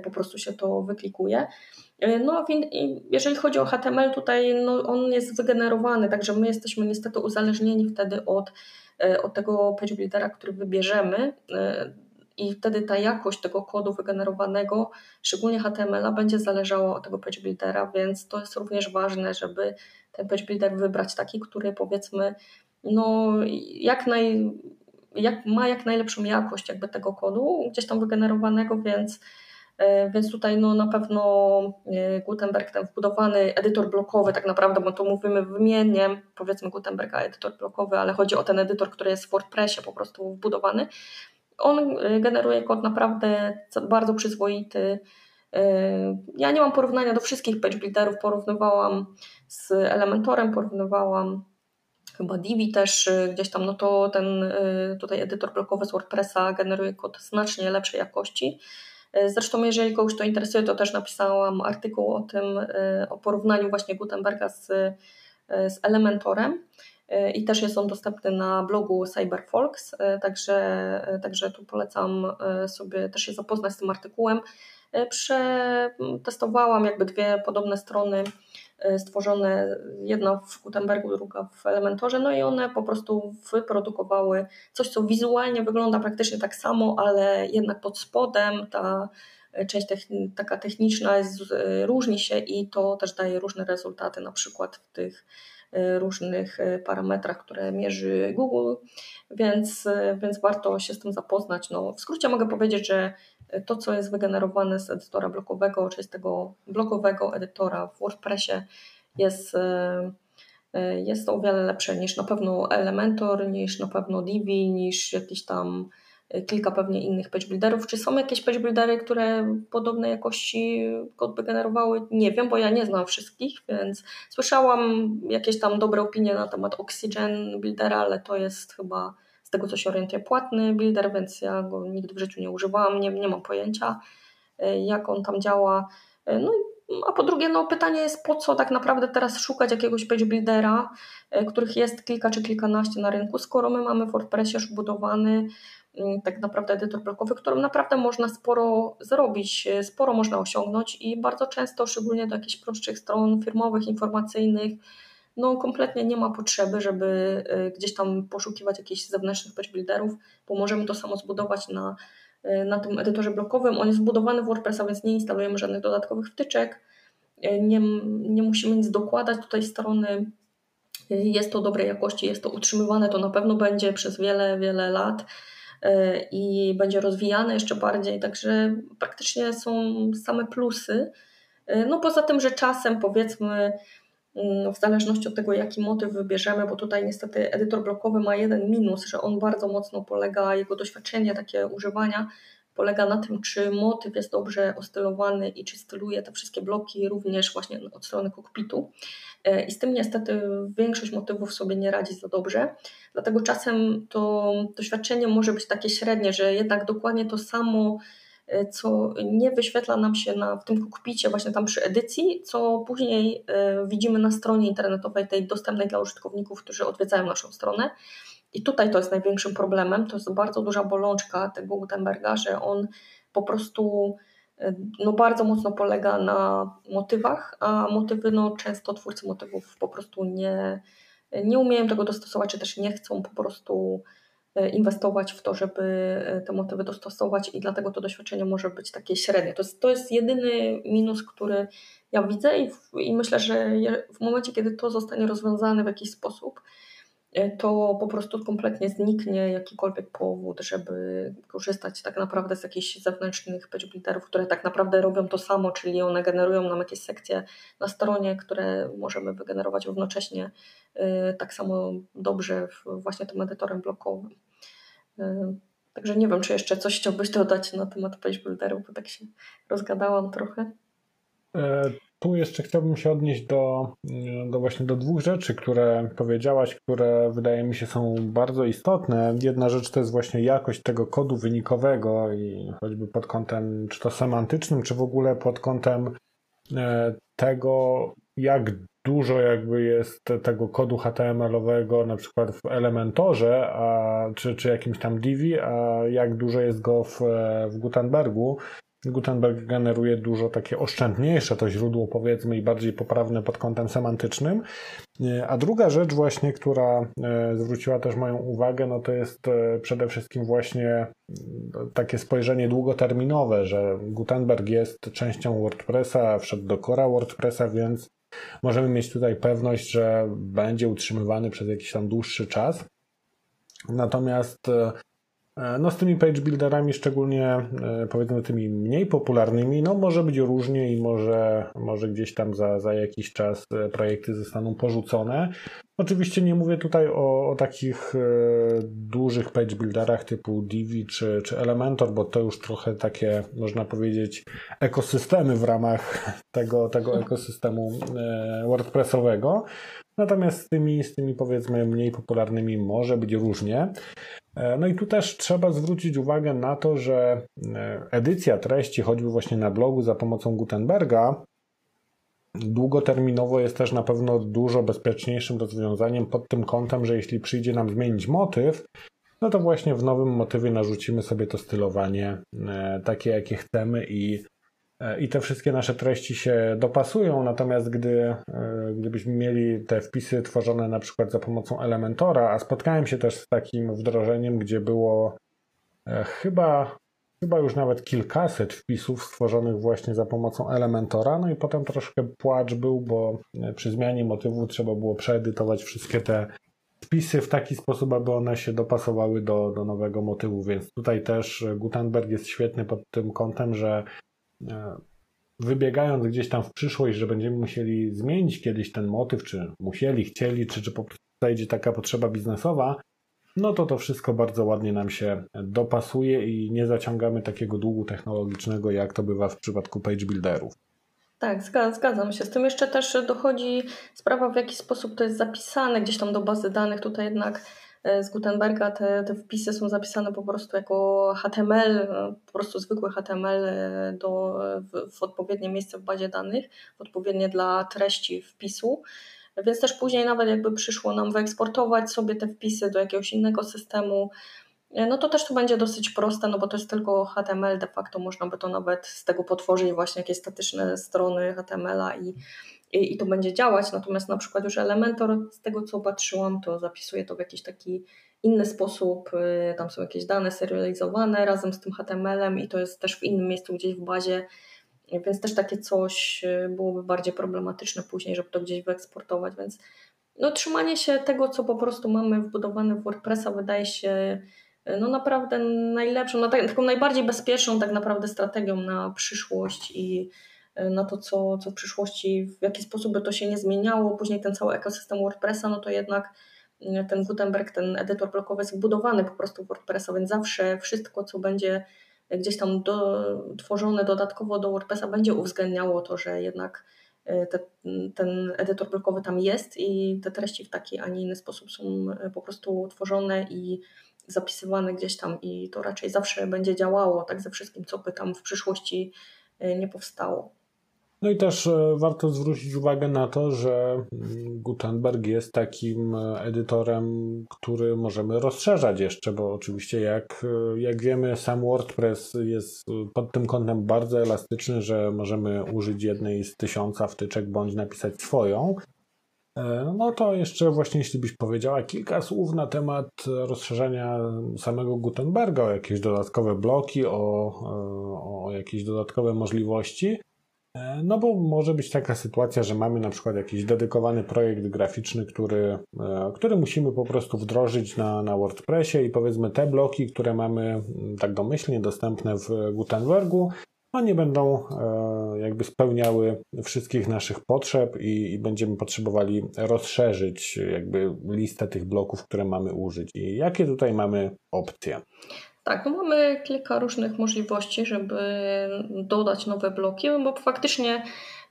[SPEAKER 2] po prostu się to wyklikuje. E, no, jeżeli chodzi o HTML, tutaj no, on jest wygenerowany, także my jesteśmy niestety uzależnieni wtedy od, e, od tego page buildera, który wybierzemy e, i wtedy ta jakość tego kodu wygenerowanego, szczególnie HTML-a, będzie zależała od tego page buildera, więc to jest również ważne, żeby ten page builder wybrać taki, który powiedzmy no, jak naj, jak, ma jak najlepszą jakość jakby tego kodu gdzieś tam wygenerowanego, więc E, więc tutaj no, na pewno e, Gutenberg, ten wbudowany edytor blokowy, tak naprawdę, bo to mówimy wymiennie, powiedzmy Gutenberg, a edytor blokowy, ale chodzi o ten edytor, który jest w WordPressie po prostu wbudowany. On e, generuje kod naprawdę bardzo przyzwoity. Ja nie mam porównania do wszystkich page builderów, porównywałam z Elementorem, porównywałam chyba Divi też gdzieś tam, no to ten tutaj edytor blokowy z WordPressa generuje kod znacznie lepszej jakości. Zresztą, jeżeli kogoś to interesuje, to też napisałam artykuł o tym, o porównaniu właśnie Gutenberga z, z Elementorem i też jest on dostępny na blogu CyberFolks, także, także tu polecam sobie też się zapoznać z tym artykułem. Przetestowałam jakby dwie podobne strony E, stworzone, jedna w Gutenbergu, druga w Elementorze, no i one po prostu wyprodukowały coś, co wizualnie wygląda praktycznie tak samo, ale jednak pod spodem ta część techni taka techniczna jest, e, różni się i to też daje różne rezultaty, na przykład w tych e, różnych parametrach, które mierzy Google, więc, więc warto się z tym zapoznać. No, w skrócie mogę powiedzieć, że to, co jest wygenerowane z edytora blokowego, czy z tego blokowego edytora w WordPressie, jest, jest o wiele lepsze niż na pewno Elementor, niż na pewno Divi, niż jakiś tam kilka pewnie innych page builderów. Czy są jakieś page buildery, które podobnej jakości kod by generowały? Nie wiem, bo ja nie znam wszystkich, więc słyszałam jakieś tam dobre opinie na temat Oxygen Buildera, ale to jest chyba z tego co się orientuję, płatny builder, więc ja go nigdy w życiu nie używałam, nie, nie mam pojęcia e, jak on tam działa. E, no a po drugie, no pytanie jest, po co tak naprawdę teraz szukać jakiegoś page buildera, e, których jest kilka czy kilkanaście na rynku, skoro my mamy w WordPressie już budowany tak naprawdę edytor blokowy, którym naprawdę można sporo zrobić, sporo można osiągnąć i bardzo często, szczególnie do jakichś prostszych stron firmowych, informacyjnych, no kompletnie nie ma potrzeby, żeby y, gdzieś tam poszukiwać jakichś zewnętrznych patch builderów, bo możemy to samo zbudować na, y, na tym edytorze blokowym. On jest wbudowany w WordPressa, więc nie instalujemy żadnych dodatkowych wtyczek, nie, nie musimy nic dokładać do tej strony. Jest to dobrej jakości, jest to utrzymywane, to na pewno będzie przez wiele, wiele lat i będzie rozwijane jeszcze bardziej, także praktycznie są same plusy. No poza tym, że czasem powiedzmy Mm, w zależności od tego, jaki motyw wybierzemy, bo tutaj niestety edytor blokowy ma jeden minus, że on bardzo mocno polega, jego doświadczenie takie używania polega na tym, czy motyw jest dobrze ostylowany i czy styluje te wszystkie bloki również właśnie od strony kokpitu. E, I z tym niestety większość motywów sobie nie radzi za dobrze. Dlatego czasem to doświadczenie może być takie średnie, że jednak dokładnie to samo E, co nie wyświetla nam się na, w tym kokpicie, właśnie tam przy edycji, co później e, widzimy na stronie internetowej, tej dostępnej dla użytkowników, którzy odwiedzają naszą stronę. I tutaj to jest największym problemem, to jest bardzo duża bolączka tego Gutenberga, że on po prostu e, no, bardzo mocno polega na motywach, a motywy, no, często twórcy motywów po prostu nie, nie umieją tego dostosować, czy też nie chcą po prostu E, inwestować w to, żeby e, te motywy dostosować i dlatego to doświadczenie może być takie średnie. To jest, to jest jedyny minus, który ja widzę i, i myślę, że w momencie, kiedy to zostanie rozwiązane w jakiś sposób, to po prostu kompletnie zniknie jakikolwiek powód, żeby korzystać tak naprawdę z jakichś zewnętrznych page które tak naprawdę robią to samo, czyli one generują nam jakieś sekcje na stronie, które możemy wygenerować równocześnie Y, tak samo dobrze właśnie tym edytorem blokowym. Y, także nie wiem, czy jeszcze coś chciałbyś dodać na temat page builderów, bo tak się rozgadałam trochę.
[SPEAKER 1] E, tu jeszcze chciałbym się odnieść do, do właśnie do dwóch rzeczy, które powiedziałaś, które wydaje mi się są bardzo istotne. Jedna rzecz to jest właśnie jakość tego kodu wynikowego i choćby pod kątem czy to semantycznym, czy w ogóle pod kątem e, tego, jak dużo jakby jest tego kodu HTML-owego na przykład w Elementorze, a, czy, czy jakimś tam Divi, a jak dużo jest go w, w Gutenbergu. Gutenberg generuje dużo takie oszczędniejsze to źródło, powiedzmy, i bardziej poprawne pod kątem semantycznym. A druga rzecz, właśnie, która e, zwróciła też moją uwagę, no to jest e, przede wszystkim właśnie e, takie spojrzenie długoterminowe, że Gutenberg jest częścią WordPressa, wszedł do Cora WordPressa, więc możemy mieć tutaj pewność, że będzie utrzymywany przez jakiś tam dłuższy czas. Natomiast E, no z tymi page builderami, szczególnie e, powiedzmy tymi mniej popularnymi, no może być różnie i może, może gdzieś tam za, za jakiś czas e, projekty zostaną porzucone. Oczywiście nie mówię tutaj o, o takich dużych page builderach typu Divi czy, czy Elementor, bo to już trochę takie, można powiedzieć, ekosystemy w ramach tego, tego ekosystemu WordPressowego. Natomiast z tymi, z tymi powiedzmy mniej popularnymi może być różnie. E, no i tu też trzeba zwrócić uwagę na to, że e, edycja treści, choćby właśnie na blogu za pomocą Gutenberga, długoterminowo jest też na pewno dużo bezpieczniejszym rozwiązaniem pod tym kątem, że jeśli przyjdzie nam zmienić motyw, no to właśnie w nowym motywie narzucimy sobie to stylowanie e, takie, jakie chcemy i i te wszystkie nasze treści się dopasują, natomiast gdy, e, gdybyśmy mieli te wpisy tworzone na przykład za pomocą Elementora, a spotkałem się też z takim wdrożeniem, gdzie było e, chyba, chyba już nawet kilkaset wpisów stworzonych właśnie za pomocą Elementora, no i potem troszkę płacz był, bo e, przy zmianie motywu trzeba było przeedytować wszystkie te wpisy w taki sposób, aby one się dopasowały do, do nowego motywu, więc tutaj też Gutenberg jest świetny pod tym kątem, że E, wybiegając gdzieś tam w przyszłość, że będziemy musieli zmienić kiedyś ten motyw, czy musieli, chcieli, czy, czy po prostu zajdzie taka potrzeba biznesowa, no to to wszystko bardzo ładnie nam się dopasuje i nie zaciągamy takiego długu technologicznego, jak to bywa w przypadku page builderów.
[SPEAKER 2] Tak, zgadzam się. Z tym jeszcze też dochodzi sprawa, w jaki sposób to jest zapisane gdzieś tam do bazy danych. Tutaj jednak E, z Gutenberga te, te wpisy są zapisane po prostu jako HTML, e, po prostu zwykły HTML e, do, w, w odpowiednie miejsce w bazie danych, odpowiednie dla treści wpisu. Więc też później nawet jakby przyszło nam wyeksportować sobie te wpisy do jakiegoś innego systemu, no to też to będzie dosyć proste, no bo to jest tylko HTML, de facto można by to nawet z tego potworzyć właśnie jakieś statyczne strony HTML-a i, i, i to będzie działać. Natomiast na przykład już Elementor, z tego co patrzyłam, to zapisuje to w jakiś taki inny sposób. Y, tam są jakieś dane serializowane razem z tym HTML-em i to jest też w innym miejscu gdzieś w bazie. Więc też takie coś y, byłoby bardziej problematyczne później, żeby to gdzieś wyeksportować. Więc no, trzymanie się tego, co po prostu mamy wbudowane w WordPressa, wydaje się y, no naprawdę najlepszą, no, taką najbardziej bezpieczną tak naprawdę strategią na przyszłość i E, na to, co, co w przyszłości, w jaki sposób by to się nie zmieniało. Później ten cały ekosystem WordPressa, no to jednak ten Gutenberg, ten edytor blokowy jest wbudowany po prostu w WordPressa, więc zawsze wszystko, co będzie gdzieś tam do, tworzone dodatkowo do WordPressa, będzie uwzględniało to, że jednak e, te, ten edytor blokowy tam jest i te treści w taki, a nie inny sposób są po prostu tworzone i zapisywane gdzieś tam i to raczej zawsze będzie działało, tak ze wszystkim, co by tam w przyszłości nie powstało.
[SPEAKER 1] No i też e, warto zwrócić uwagę na to, że mm, Gutenberg jest takim e, edytorem, który możemy rozszerzać jeszcze, bo oczywiście jak, e, jak wiemy, sam WordPress jest pod tym kątem bardzo elastyczny, że możemy użyć jednej z tysiąca wtyczek bądź napisać swoją. No to jeszcze właśnie jeśli byś powiedziała kilka słów na temat rozszerzenia samego Gutenberga o jakieś dodatkowe bloki, o, o jakieś dodatkowe możliwości. E, no bo może być taka sytuacja, że mamy na przykład jakiś dedykowany projekt graficzny, który, e, który musimy po prostu wdrożyć na, na WordPressie i powiedzmy te bloki, które mamy tak domyślnie dostępne w Gutenbergu, no nie będą e, jakby spełniały wszystkich naszych potrzeb i, i będziemy potrzebowali rozszerzyć jakby listę tych bloków, które mamy użyć. I jakie tutaj mamy opcje?
[SPEAKER 2] Tak, no mamy kilka różnych możliwości, żeby dodać nowe bloki, bo faktycznie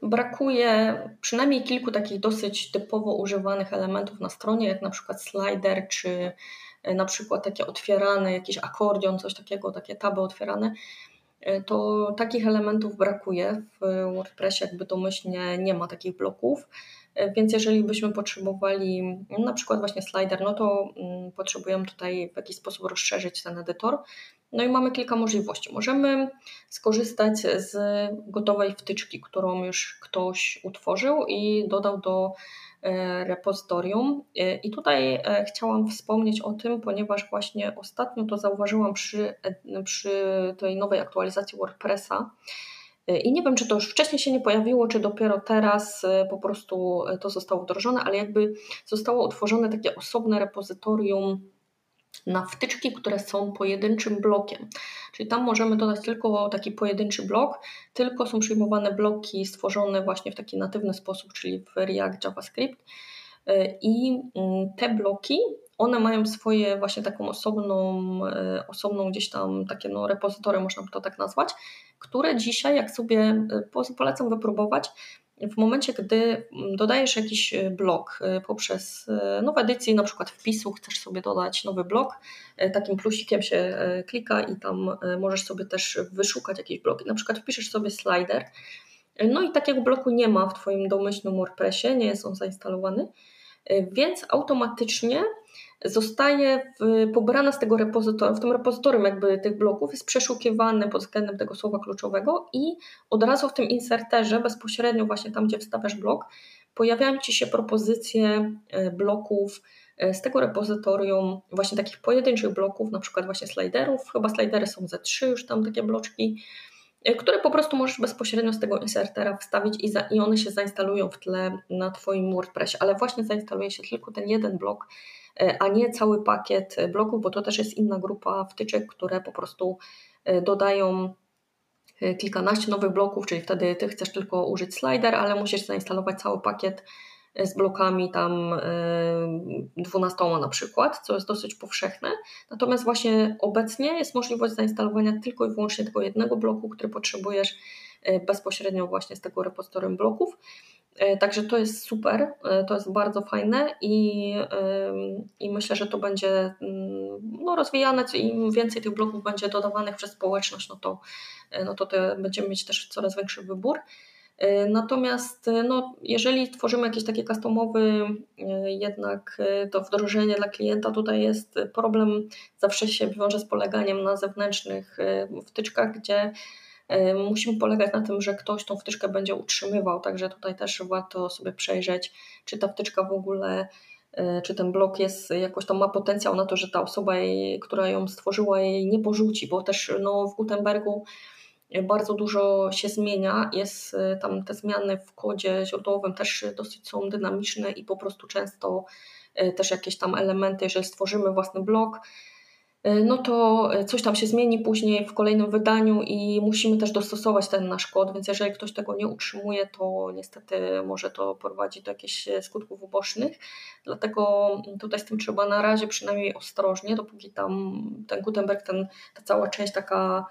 [SPEAKER 2] brakuje przynajmniej kilku takich dosyć typowo używanych elementów na stronie, jak na przykład slider, czy na przykład takie otwierane, jakiś akordion, coś takiego, takie taby otwierane. To takich elementów brakuje w WordPressie, jakby domyślnie nie ma takich bloków. Więc jeżeli byśmy potrzebowali na przykład właśnie slider, no to mm, potrzebujemy tutaj w jakiś sposób rozszerzyć ten edytor. No i mamy kilka możliwości. Możemy skorzystać z gotowej wtyczki, którą już ktoś utworzył i dodał do e, repozytorium. E, I tutaj e, chciałam wspomnieć o tym, ponieważ właśnie ostatnio to zauważyłam przy, przy tej nowej aktualizacji WordPressa, i nie wiem, czy to już wcześniej się nie pojawiło, czy dopiero teraz e, po prostu e, to zostało wdrożone, ale jakby zostało utworzone takie osobne repozytorium na wtyczki, które są pojedynczym blokiem. Czyli tam możemy dodać tylko taki pojedynczy blok, tylko są przyjmowane bloki stworzone właśnie w taki natywny sposób, czyli w React JavaScript. E, I mm, te bloki one mają swoje właśnie taką osobną, e, osobną gdzieś tam takie no repozytory, można by to tak nazwać, które dzisiaj, jak sobie e, polecam wypróbować, w momencie, gdy dodajesz jakiś e, blok poprzez no w edycji na przykład wpisu, chcesz sobie dodać nowy blok, takim plusikiem się klika i tam możesz sobie też wyszukać jakieś bloki. Na przykład wpiszesz sobie slider, no i takiego bloku nie ma w Twoim domyślnym WordPressie, nie jest on zainstalowany, więc automatycznie zostaje pobrana z tego repozytorium, w tym repozytorium jakby tych bloków jest przeszukiwany pod względem tego słowa kluczowego i od razu w tym inserterze, bezpośrednio właśnie tam, gdzie wstawiasz blok, pojawiają Ci się propozycje e, bloków e, z tego repozytorium, właśnie takich pojedynczych bloków, na przykład właśnie sliderów, chyba slidery są ze trzy już tam takie bloczki, e, które po prostu możesz bezpośrednio z tego insertera wstawić i, za, i one się zainstalują w tle na Twoim WordPressie, ale właśnie zainstaluje się tylko ten jeden blok, a nie cały pakiet bloków, bo to też jest inna grupa wtyczek, które po prostu e, dodają e, kilkanaście nowych bloków, czyli wtedy ty chcesz tylko użyć slider, ale musisz zainstalować cały pakiet z blokami tam 12 na przykład, co jest dosyć powszechne. Natomiast właśnie obecnie jest możliwość zainstalowania tylko i wyłącznie tego jednego bloku, który potrzebujesz bezpośrednio właśnie z tego repozytorium bloków. E, także to jest super, e, to jest bardzo fajne i, i myślę, że to będzie mm, no, rozwijane. Im więcej tych bloków będzie dodawanych przez społeczność, no to, e, no to te, będziemy mieć też coraz większy wybór. Natomiast no, jeżeli tworzymy jakiś taki customowy jednak to wdrożenie dla klienta, tutaj jest problem, zawsze się wiąże z poleganiem na zewnętrznych wtyczkach, gdzie musimy polegać na tym, że ktoś tą wtyczkę będzie utrzymywał, także tutaj też warto sobie przejrzeć, czy ta wtyczka w ogóle, e, czy ten blok jest jakoś tam ma potencjał na to, że ta osoba, jej, która ją stworzyła, jej nie porzuci, bo też no, w Gutenbergu bardzo dużo się zmienia. Jest e, tam te zmiany w kodzie źródłowym też dosyć są dynamiczne i po prostu często też jakieś tam elementy, jeżeli stworzymy własny blok, E, no to e, coś tam się zmieni później w kolejnym wydaniu i musimy też dostosować ten nasz kod, więc jeżeli ktoś tego nie utrzymuje, to niestety może to prowadzić do jakichś e, skutków ubocznych. Dlatego tutaj z tym trzeba na razie przynajmniej ostrożnie, dopóki tam ten Gutenberg, ten, ta cała część taka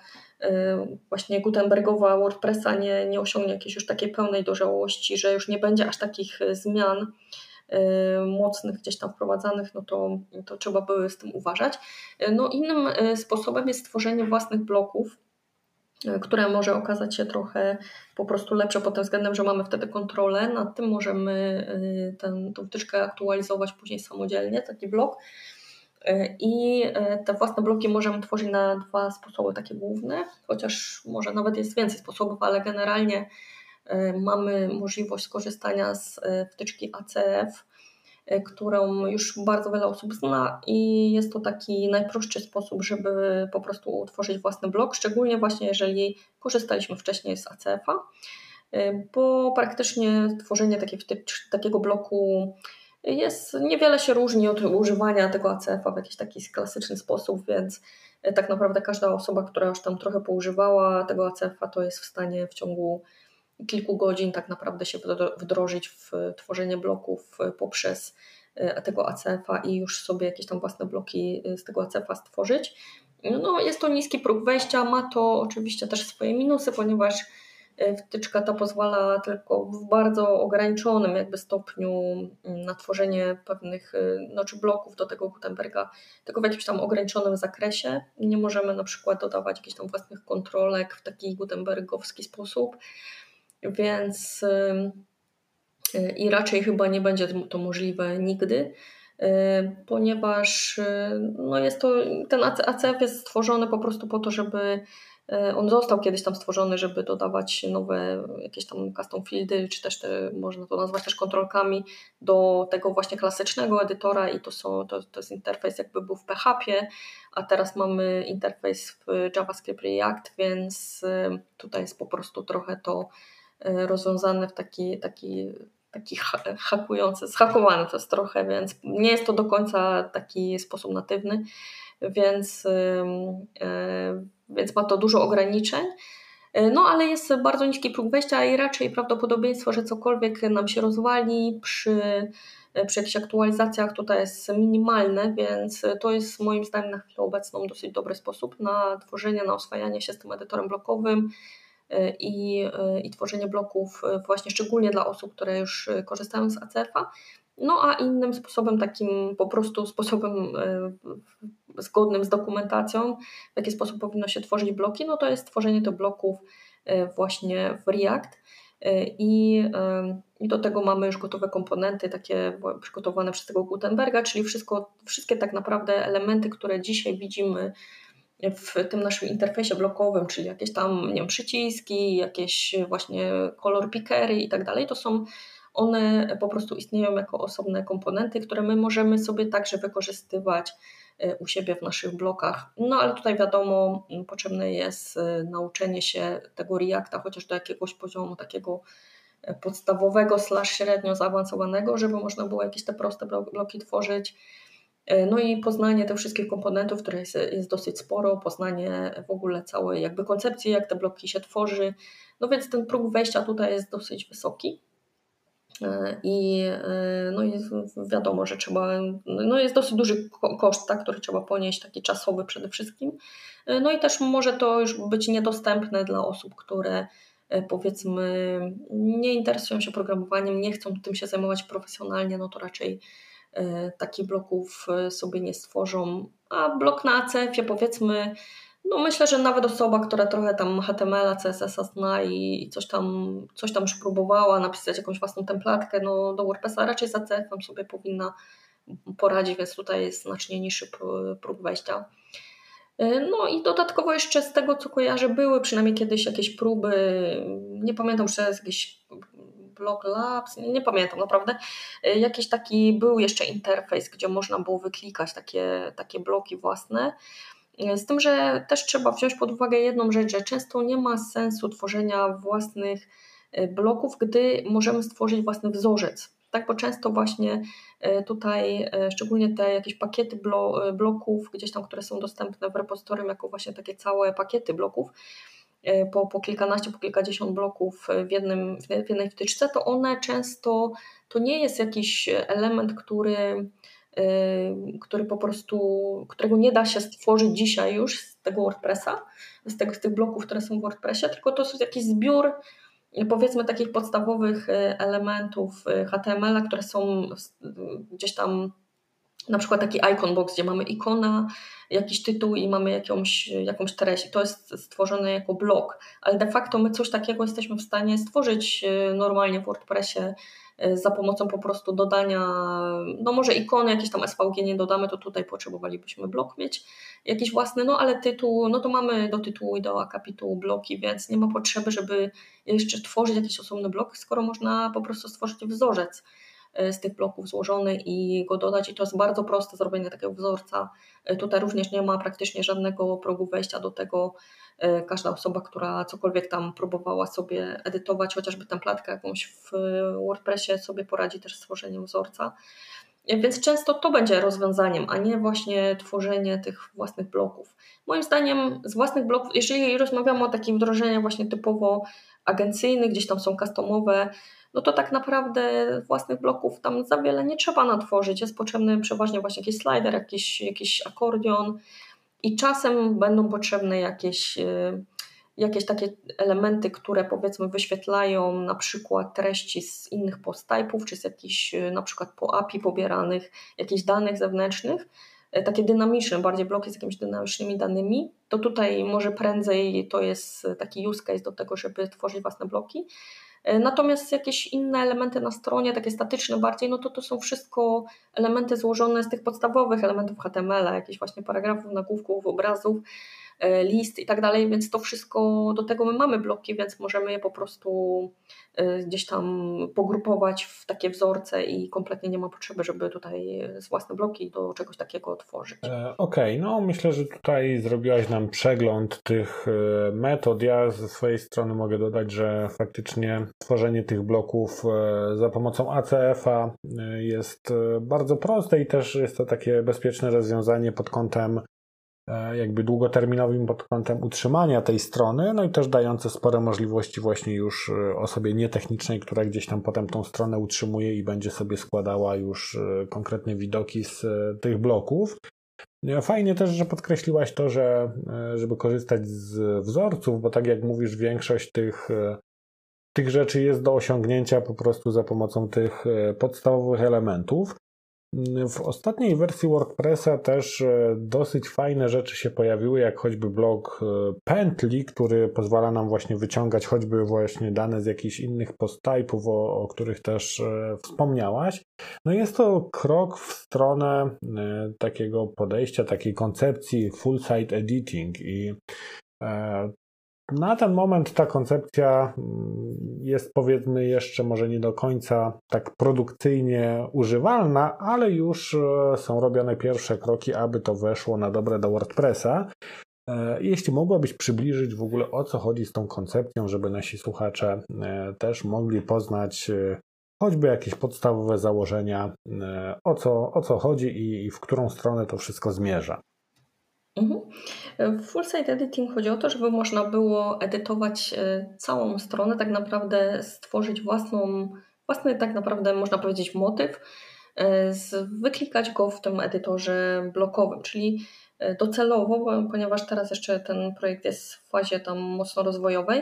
[SPEAKER 2] właśnie Gutenbergowa WordPressa nie, nie osiągnie jakiejś już takiej pełnej dojrzałości, że już nie będzie aż takich zmian mocnych gdzieś tam wprowadzanych, no to, to trzeba by z tym uważać. Y, no innym y, sposobem jest stworzenie własnych bloków, które może okazać się trochę po prostu lepsze pod tym względem, że mamy wtedy kontrolę nad tym, możemy tę, wtyczkę aktualizować później samodzielnie, taki blok. I te własne bloki możemy tworzyć na dwa sposoby takie główne, chociaż może nawet jest więcej sposobów, ale generalnie mamy możliwość skorzystania z e, wtyczki ACF, e, którą już bardzo wiele osób zna i jest to taki najprostszy sposób, żeby po prostu utworzyć własny blog, szczególnie właśnie jeżeli korzystaliśmy wcześniej z ACF-a, bo praktycznie tworzenie takiej wtycz, takiego bloku jest, niewiele się różni od używania tego ACF-a w jakiś taki klasyczny sposób, więc tak naprawdę każda osoba, która już tam trochę poużywała tego ACF-a, to jest w stanie w ciągu kilku godzin tak naprawdę się wdrożyć w tworzenie bloków poprzez e, tego ACF-a i już sobie jakieś tam własne bloki e, z tego ACF-a stworzyć. No, jest to niski próg wejścia, ma to oczywiście też swoje minusy, ponieważ E, wtyczka ta pozwala tylko w bardzo ograniczonym jakby stopniu na tworzenie pewnych e, no, czy bloków do tego Gutenberga, tylko w jakimś tam ograniczonym zakresie. Nie możemy na przykład dodawać jakichś tam własnych kontrolek w taki gutenbergowski sposób, więc i raczej chyba nie będzie to możliwe nigdy ponieważ no jest to, ten ACF jest stworzony po prostu po to, żeby E, on został kiedyś tam stworzony, żeby dodawać nowe jakieś tam custom fieldy, czy też te, można to nazwać też kontrolkami do tego właśnie klasycznego edytora i to, są, to, to jest interfejs jakby był w PHP, a teraz mamy interfejs w JavaScript React, więc tutaj jest po prostu trochę to rozwiązane w taki, taki taki hakujący, zhakowany to jest trochę, więc nie jest to do końca taki sposób natywny, więc więc ma to dużo ograniczeń. No, ale jest bardzo niski próg wejścia i raczej prawdopodobieństwo, że cokolwiek nam się rozwali przy, przy jakichś aktualizacjach tutaj jest minimalne, więc to jest moim zdaniem na chwilę obecną dosyć dobry sposób na tworzenie, na oswajanie się z tym edytorem blokowym i, i tworzenie bloków właśnie szczególnie dla osób, które już korzystają z ACF-a. No a innym sposobem, takim po prostu sposobem zgodnym z dokumentacją, w jaki sposób powinno się tworzyć bloki, no to jest tworzenie tych bloków właśnie w React. I, I do tego mamy już gotowe komponenty, takie przygotowane przez tego Gutenberga, czyli wszystko, wszystkie tak naprawdę elementy, które dzisiaj widzimy w tym naszym interfejsie blokowym, czyli jakieś tam nie wiem, przyciski, jakieś właśnie kolor pickery i tak dalej, to są one po prostu istnieją jako osobne komponenty, które my możemy sobie także wykorzystywać Y, u siebie w naszych blokach. No ale tutaj wiadomo, potrzebne jest y, nauczenie się tego Reacta chociaż do jakiegoś poziomu takiego y, podstawowego slash średnio zaawansowanego, żeby można było jakieś te proste bloki tworzyć. No i poznanie tych wszystkich komponentów, które jest, jest dosyć sporo, poznanie w ogóle całej jakby koncepcji, jak te bloki się tworzy. No więc ten próg wejścia tutaj jest dosyć wysoki. E, I e, no wiadomo, że trzeba, no jest dosyć duży koszt, tak, który trzeba ponieść, taki czasowy przede wszystkim. E, no i też może to już być niedostępne dla osób, które powiedzmy nie interesują się programowaniem, nie chcą tym się zajmować profesjonalnie, no to raczej takich bloków sobie nie stworzą. A blok na ACF-ie powiedzmy no myślę, że nawet osoba, która trochę tam HTML-a, CSS-a zna i coś tam, coś tam już próbowała napisać jakąś własną templatkę no, do WordPressa, raczej za CF sobie powinna poradzić, więc tutaj jest znacznie niższy próg wejścia. No i dodatkowo jeszcze z tego, co kojarzę, były przynajmniej kiedyś jakieś próby, nie pamiętam, czy jest jakiś Blog Labs, nie, pamiętam naprawdę, jakiś taki był jeszcze interfejs, gdzie można było wyklikać takie, takie bloki własne. Z tym, że też trzeba wziąć pod uwagę jedną rzecz, że często nie ma sensu tworzenia własnych e, bloków, gdy możemy stworzyć własny wzorzec. Tak, bo często właśnie tutaj, szczególnie te jakieś pakiety bloków, gdzieś tam, które są dostępne w repozytorium, jako właśnie takie całe pakiety bloków, po, po kilkanaście, po kilkadziesiąt bloków w, jednym, w jednej wtyczce, to one często to nie jest jakiś element, który który po prostu, którego nie da się stworzyć dzisiaj już z tego WordPressa, z, tego, z tych bloków, które są w WordPressie, tylko to jest jakiś zbiór powiedzmy takich podstawowych elementów HTML-a, które są gdzieś tam na przykład taki icon box, gdzie mamy ikona, jakiś tytuł i mamy jakąś, jakąś treść. I to jest stworzone jako blok, ale de facto my coś takiego jesteśmy w stanie stworzyć y, normalnie w WordPressie Y, za pomocą po prostu dodania, no może ikony, jakieś tam SVG nie dodamy, to tutaj potrzebowalibyśmy blok mieć jakiś własny, no ale tytuł, no to mamy do tytułu i do akapitu bloki, więc nie ma potrzeby, żeby jeszcze tworzyć jakiś osobny blok, skoro można po prostu stworzyć wzorzec z tych bloków złożony i go dodać i to jest bardzo proste zrobienie takiego wzorca. Y, tutaj również nie ma praktycznie żadnego progu wejścia do tego, E, każda osoba, która cokolwiek tam próbowała sobie edytować, chociażby templatkę jakąś w WordPressie, sobie poradzi też z tworzeniem wzorca. E, więc często to będzie rozwiązaniem, a nie właśnie tworzenie tych własnych bloków. Moim zdaniem z własnych bloków, jeżeli rozmawiamy o takich wdrożeniach właśnie typowo agencyjnych, gdzieś tam są customowe, no to tak naprawdę własnych bloków tam za wiele nie trzeba natworzyć. Jest potrzebny przeważnie właśnie jakiś slider, jakiś, jakiś akordion, i czasem będą potrzebne jakieś, jakieś takie elementy, które powiedzmy wyświetlają na przykład treści z innych posttypów, czy z jakichś na przykład po API pobieranych, jakichś danych zewnętrznych, E, takie dynamiczne, bardziej bloki z jakimiś dynamicznymi danymi, to tutaj może prędzej to jest taki use case do tego, żeby tworzyć własne bloki. E, natomiast jakieś inne elementy na stronie, takie statyczne bardziej, no to to są wszystko elementy złożone z tych podstawowych elementów HTML, jakichś właśnie paragrafów, nagłówków, obrazów, list i tak dalej, więc to wszystko, do tego my mamy bloki, więc możemy je po prostu e, gdzieś tam pogrupować w takie wzorce i kompletnie nie ma potrzeby, żeby tutaj z własne bloki do czegoś takiego otworzyć.
[SPEAKER 1] E, okej, okay, no myślę, że tutaj zrobiłaś nam przegląd tych metod. Ja ze swojej strony mogę dodać, że faktycznie tworzenie tych bloków za pomocą ACF-a jest bardzo proste i też jest to takie bezpieczne rozwiązanie pod kątem E, jakby długoterminowym pod kątem utrzymania tej strony, no i też dające spore możliwości właśnie już e, osobie nietechnicznej, która gdzieś tam potem tą stronę utrzymuje i będzie sobie składała już e, konkretne widoki z tych bloków. Fajnie też, że podkreśliłaś to, że żeby korzystać z wzorców, bo tak jak mówisz, większość tych, tych rzeczy jest do osiągnięcia po prostu za pomocą tych podstawowych elementów. W ostatniej wersji WordPressa też e, dosyć fajne rzeczy się pojawiły, jak choćby blok e, Pętli, który pozwala nam właśnie wyciągać choćby właśnie dane z jakichś innych posttypów, o, o których też e, wspomniałaś. No jest to krok w stronę takiego podejścia, takiej koncepcji full site editing i na ten moment ta koncepcja mm, jest powiedzmy jeszcze może nie do końca tak produkcyjnie używalna, ale już e, są robione pierwsze kroki, aby to weszło na dobre do WordPressa. E, jeśli mogłabyś przybliżyć w ogóle o co chodzi z tą koncepcją, żeby nasi słuchacze e, też mogli poznać choćby jakieś podstawowe założenia, o co, o co chodzi i w którą stronę to wszystko zmierza.
[SPEAKER 2] Mhm. W full site editing chodzi o to, żeby można było edytować e, całą stronę, tak naprawdę stworzyć własną, własny tak naprawdę można powiedzieć motyw, e, wyklikać go w tym edytorze blokowym, czyli e, docelowo, ponieważ teraz jeszcze ten projekt jest w fazie tam mocno rozwojowej,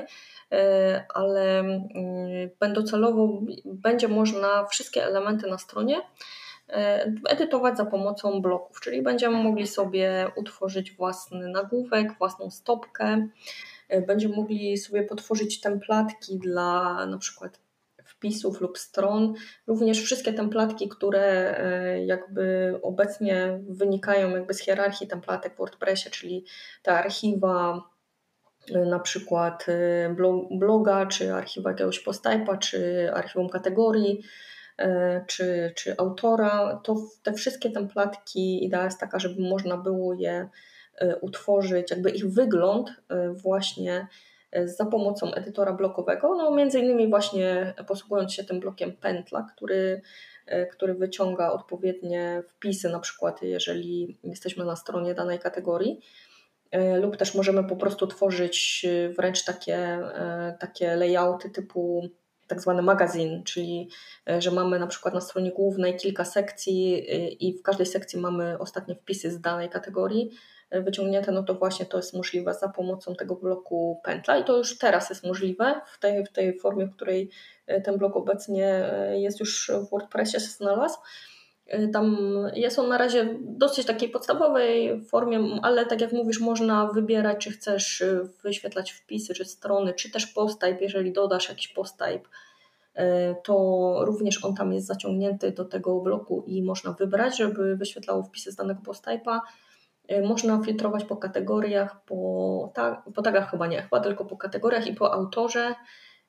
[SPEAKER 2] ale mm, docelowo będzie można wszystkie elementy na stronie edytować za pomocą bloków, czyli będziemy mogli sobie utworzyć własny nagłówek, własną stopkę, e, będziemy mogli sobie potworzyć templatki dla na przykład wpisów lub stron. Również wszystkie templatki, które e, jakby obecnie wynikają jakby z hierarchii templatek w WordPressie, czyli te archiwa na przykład bloga, czy archiwa jakiegoś posttypa, czy archiwum kategorii, E, czy, czy autora, to te wszystkie templatki, idea jest taka, żeby można było je e, utworzyć, jakby ich wygląd e, właśnie za pomocą edytora blokowego, no między innymi właśnie posługując się tym blokiem pętla, który, który wyciąga odpowiednie wpisy, na przykład jeżeli jesteśmy na stronie danej kategorii, lub też możemy po prostu tworzyć wręcz takie, takie layouty typu tak zwany magazyn, czyli e, że mamy na przykład na stronie głównej kilka sekcji e, i w każdej sekcji mamy ostatnie wpisy z danej kategorii e, wyciągnięte, no to właśnie to jest możliwe za pomocą tego bloku pętla i to już teraz jest możliwe w tej, w tej formie, w której ten blok obecnie jest już w WordPressie się znalazł. Tam jest on na razie dosyć takiej podstawowej formie, ale tak jak mówisz, można wybierać, czy chcesz wyświetlać wpisy, czy strony, czy też posttype, jeżeli dodasz jakiś posttype, to również on tam jest zaciągnięty do tego bloku i można wybrać, żeby wyświetlało wpisy z danego posttype'a. Można filtrować po kategoriach, po, tag, po tagach chyba nie, chyba tylko po kategoriach i po autorze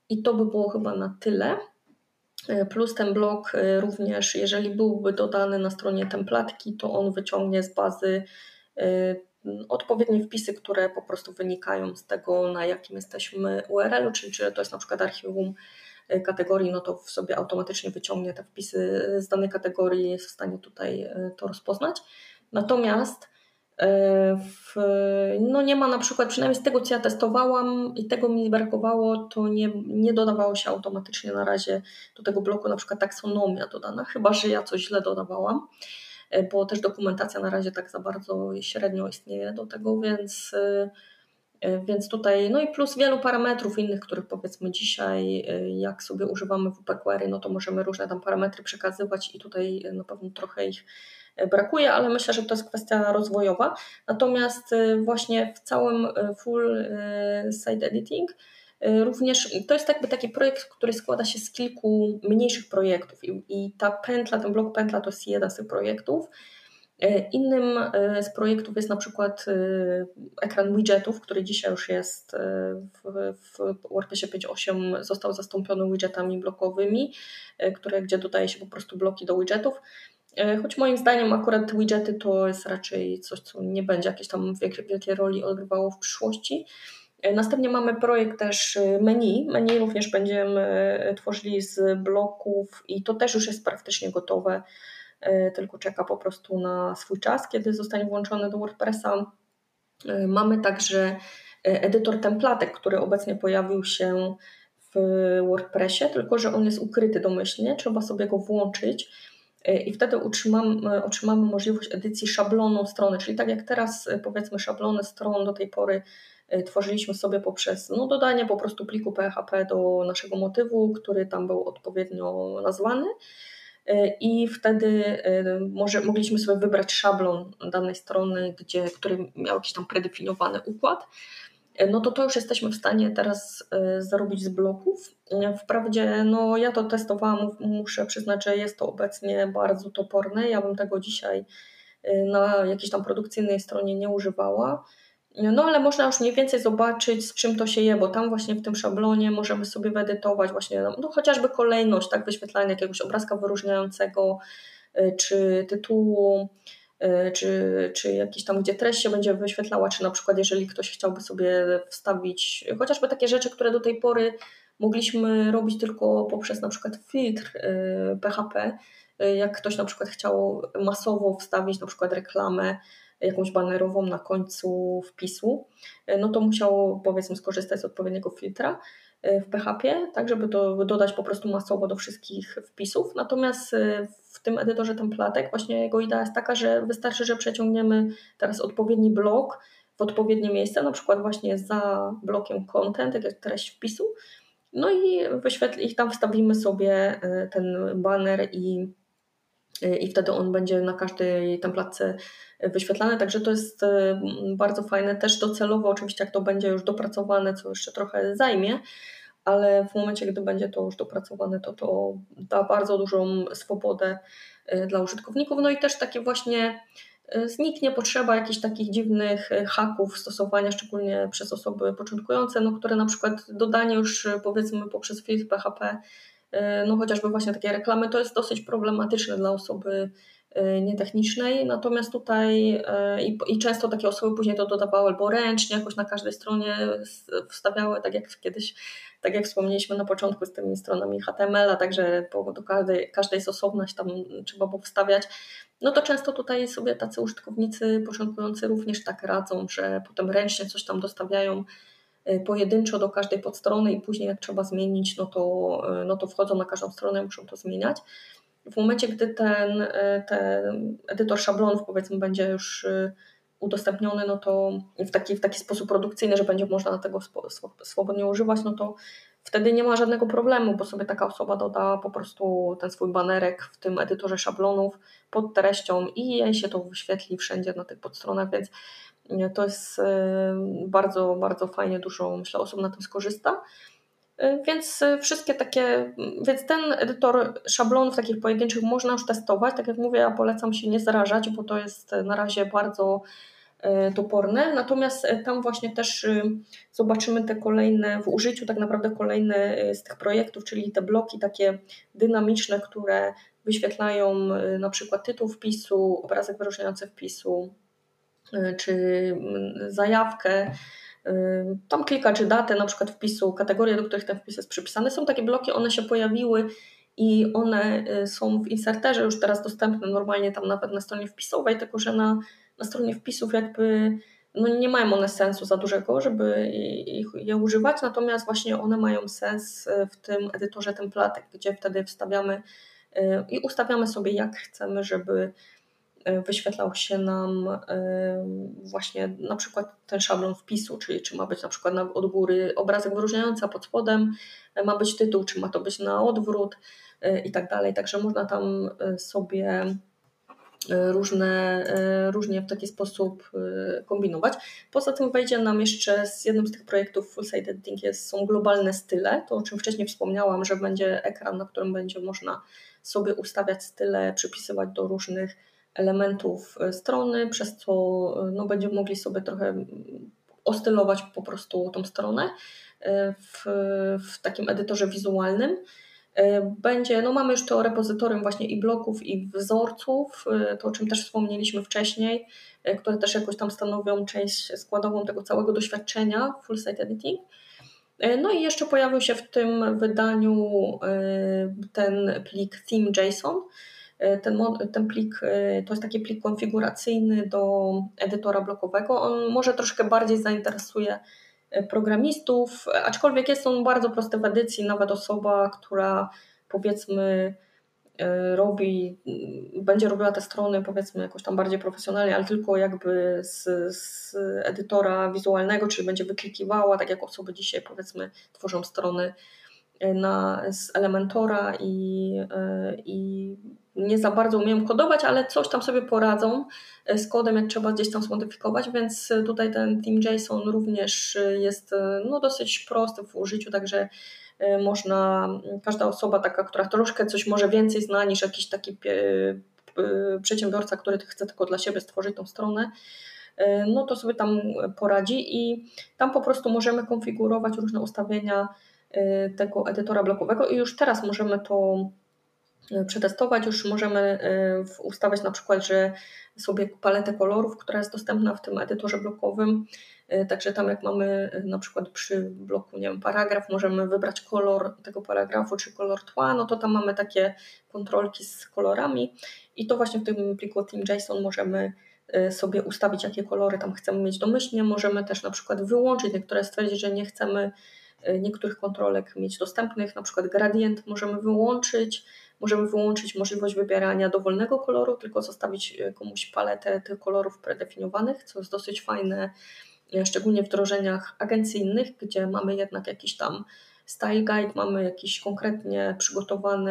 [SPEAKER 2] i to by było chyba na tyle. E, plus ten blok e, również, jeżeli byłby dodany na stronie templatki, to on wyciągnie z bazy e, odpowiednie wpisy, które po prostu wynikają z tego, na jakim jesteśmy URL-u, czyli czy to jest na przykład archiwum kategorii, no to w sobie automatycznie wyciągnie te wpisy z danej kategorii, jest w stanie tutaj to rozpoznać. Natomiast w, no nie ma na przykład, przynajmniej z tego co ja testowałam i tego mi brakowało, to nie, nie dodawało się automatycznie na razie do tego bloku na przykład taksonomia dodana, chyba że ja coś źle dodawałam. bo też dokumentacja na razie tak za bardzo średnio istnieje do tego, więc więc tutaj, no i plus wielu parametrów innych, których powiedzmy dzisiaj, jak sobie używamy WP Query, no to możemy różne tam parametry przekazywać i tutaj na pewno trochę ich brakuje, ale myślę, że to jest kwestia rozwojowa. Natomiast właśnie w całym full site editing Również to jest jakby taki projekt, który składa się z kilku mniejszych projektów i, i ta pętla, ten blok pętla to jest jeden z tych projektów. Innym z projektów jest na przykład ekran widgetów, który dzisiaj już jest w, w WordPressie 5.8 został zastąpiony widgetami blokowymi, które, gdzie dodaje się po prostu bloki do widgetów. Choć moim zdaniem akurat widgety to jest raczej coś, co nie będzie jakieś tam wielkiej roli odgrywało w przyszłości. E, następnie mamy projekt też e, menu. Menu również będziemy e, tworzyli z bloków i to też już jest praktycznie gotowe, tylko czeka po prostu na swój czas, kiedy zostanie włączone do WordPressa. Mamy także edytor templatek, który obecnie pojawił się w WordPressie, tylko że on jest ukryty domyślnie, trzeba sobie go włączyć i wtedy utrzymamy, otrzymamy możliwość edycji szablonu strony, czyli tak jak teraz powiedzmy szablony stron do tej pory tworzyliśmy sobie poprzez no, dodanie po prostu pliku PHP do naszego motywu, który tam był odpowiednio nazwany. I wtedy może, mogliśmy sobie wybrać szablon danej strony, gdzie, który miał jakiś tam predefiniowany układ. No to to już jesteśmy w stanie teraz zarobić z bloków. Wprawdzie, no ja to testowałam, muszę przyznać, że jest to obecnie bardzo toporne. Ja bym tego dzisiaj na jakiejś tam produkcyjnej stronie nie używała. No ale można już mniej więcej zobaczyć, z czym to się je, bo tam właśnie w tym szablonie możemy sobie wyedytować właśnie no, no chociażby kolejność tak wyświetlania jakiegoś obrazka wyróżniającego, czy tytułu, czy, czy jakiś tam, gdzie treść się będzie wyświetlała, czy na przykład jeżeli ktoś chciałby sobie wstawić chociażby takie rzeczy, które do tej pory mogliśmy robić tylko poprzez na przykład filtr PHP, y, jak ktoś na przykład chciał masowo wstawić na przykład reklamę, jakąś banerową na końcu wpisu, no to musiał powiedzmy skorzystać z odpowiedniego filtra w PHP, tak żeby to dodać po prostu masowo do wszystkich wpisów. Natomiast e, w tym edytorze templatek właśnie jego idea jest taka, że wystarczy, że przeciągniemy teraz odpowiedni blok w odpowiednie miejsce, na przykład właśnie za blokiem content, jak jest treść wpisu, no i wyświetl i tam wstawimy sobie ten banner i, i wtedy on będzie na każdej templatce wyświetlane, także to jest e, bardzo fajne. Też docelowo, oczywiście, jak to będzie już dopracowane, co jeszcze trochę zajmie, ale w momencie, gdy będzie to już dopracowane, to to da bardzo dużą swobodę e, dla użytkowników. No i też takie właśnie e, zniknie potrzeba jakichś takich dziwnych haków stosowania, szczególnie przez osoby początkujące, no, które na przykład dodanie już powiedzmy poprzez filtr PHP, no chociażby właśnie takie reklamy, to jest dosyć problematyczne dla osoby nietechnicznej, natomiast tutaj i, i, często takie osoby później to dodawały albo ręcznie, jakoś na każdej stronie wstawiały, tak jak kiedyś, tak jak wspomnieliśmy na początku z tymi stronami HTML-a, także do każdej, każdej jest tam trzeba było wstawiać. No to często tutaj sobie tacy użytkownicy początkujący również tak radzą, że potem ręcznie coś tam dostawiają y, pojedynczo do każdej podstrony i później jak trzeba zmienić, no to, no to wchodzą na każdą stronę, muszą to zmieniać w momencie, gdy ten, e, ten edytor szablonów powiedzmy będzie już e, udostępniony, no to w taki, w taki sposób produkcyjny, że będzie można tego swobodnie używać, no to wtedy nie ma żadnego problemu, bo sobie taka osoba doda po prostu ten swój banerek w tym edytorze szablonów pod treścią i jej się to wyświetli wszędzie na tych podstronach, więc e, to jest bardzo, bardzo fajnie, dużo myślę osób na tym skorzysta. Y, więc y, wszystkie takie, więc ten edytor szablonów takich pojedynczych można już testować. Tak jak mówię, ja polecam się nie zrażać, bo to jest na razie bardzo y, toporne. Natomiast tam właśnie też zobaczymy te kolejne, w użyciu tak naprawdę kolejne z tych projektów, czyli te bloki takie dynamiczne, które wyświetlają na przykład tytuł wpisu, obrazek wyróżniający wpisu, czy mm, zajawkę tam klika czy datę na przykład wpisu, kategorie, do których ten wpis jest przypisany. Są takie bloki, one się pojawiły i one y, są w inserterze już teraz dostępne normalnie tam nawet na stronie wpisowej, tylko że na, na stronie wpisów jakby no nie mają one sensu za dużego, żeby ich, je używać, natomiast właśnie one mają sens y, w tym edytorze templatek, gdzie wtedy wstawiamy y, i ustawiamy sobie jak chcemy, żeby wyświetlał się nam właśnie na przykład ten szablon wpisu, czyli czy ma być na przykład od góry obrazek wyróżniający, a pod spodem ma być tytuł, czy ma to być na odwrót i tak dalej. Także można tam sobie różne, różnie w taki sposób kombinować. Poza tym wejdzie nam jeszcze z jednym z tych projektów Full Site Editing jest, są globalne style, to o czym wcześniej wspomniałam, że będzie ekran, na którym będzie można sobie ustawiać style, przypisywać do różnych elementów e, strony, przez co e, no, będziemy mogli sobie trochę ostylować po prostu tą stronę e, w, w takim edytorze wizualnym. Będzie, no mamy już to repozytorium właśnie i bloków, i wzorców, to o czym też wspomnieliśmy wcześniej, które też jakoś tam stanowią część składową tego całego doświadczenia full site editing. No i jeszcze pojawił się w tym wydaniu ten plik theme.json, ten, ten plik e, to jest taki plik konfiguracyjny do edytora blokowego. On może troszkę bardziej zainteresuje e, programistów, aczkolwiek jest on bardzo prosty w edycji. Nawet osoba, która powiedzmy robi, będzie robiła te strony powiedzmy jakoś tam bardziej profesjonalnie, ale tylko jakby z, z edytora wizualnego, czyli będzie wyklikiwała, tak jak osoby dzisiaj powiedzmy tworzą strony na, z Elementora i, i nie za bardzo umieją kodować, ale coś tam sobie poradzą e, z kodem, jak trzeba gdzieś tam zmodyfikować, więc e, tutaj ten Team JSON również e, jest no, dosyć prosty w użyciu, także można, każda osoba taka, która troszkę coś może więcej zna niż jakiś taki przedsiębiorca, który chce tylko dla siebie stworzyć tą stronę, no to sobie tam poradzi i tam po prostu możemy konfigurować różne ustawienia tego edytora blokowego i już teraz możemy to przetestować. Już możemy e, ustawiać na przykład, że sobie paletę kolorów, która jest dostępna w tym edytorze blokowym. E, także tam jak mamy na przykład przy bloku, nie wiem, paragraf, możemy wybrać kolor tego paragrafu czy kolor tła, no to tam mamy takie kontrolki z kolorami i to właśnie w tym pliku TeamJSON możemy sobie ustawić, jakie kolory tam chcemy mieć domyślnie. Możemy też na przykład wyłączyć niektóre, stwierdzić, że nie chcemy niektórych kontrolek mieć dostępnych, na przykład gradient możemy wyłączyć, Możemy wyłączyć możliwość wybierania dowolnego koloru, tylko zostawić e, komuś paletę tych kolorów predefiniowanych, co jest dosyć fajne, e, szczególnie w wdrożeniach agencyjnych, gdzie mamy jednak jakiś tam style guide, mamy jakiś konkretnie przygotowany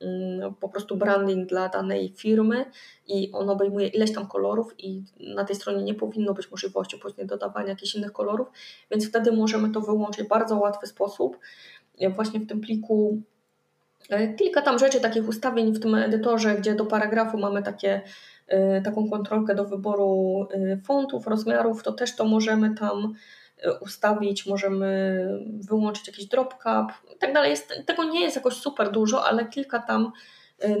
[SPEAKER 2] mm, po prostu branding dla danej firmy i on obejmuje ileś tam kolorów i na tej stronie nie powinno być możliwości później dodawania jakichś innych kolorów, więc wtedy możemy to wyłączyć w bardzo łatwy sposób. E, właśnie w tym pliku kilka tam rzeczy, takich ustawień w tym edytorze, gdzie do paragrafu mamy takie, e, taką kontrolkę do wyboru e, fontów, rozmiarów, to też to możemy tam ustawić, możemy wyłączyć jakiś drop cap i tak dalej. Jest, tego nie jest jakoś super dużo, ale kilka tam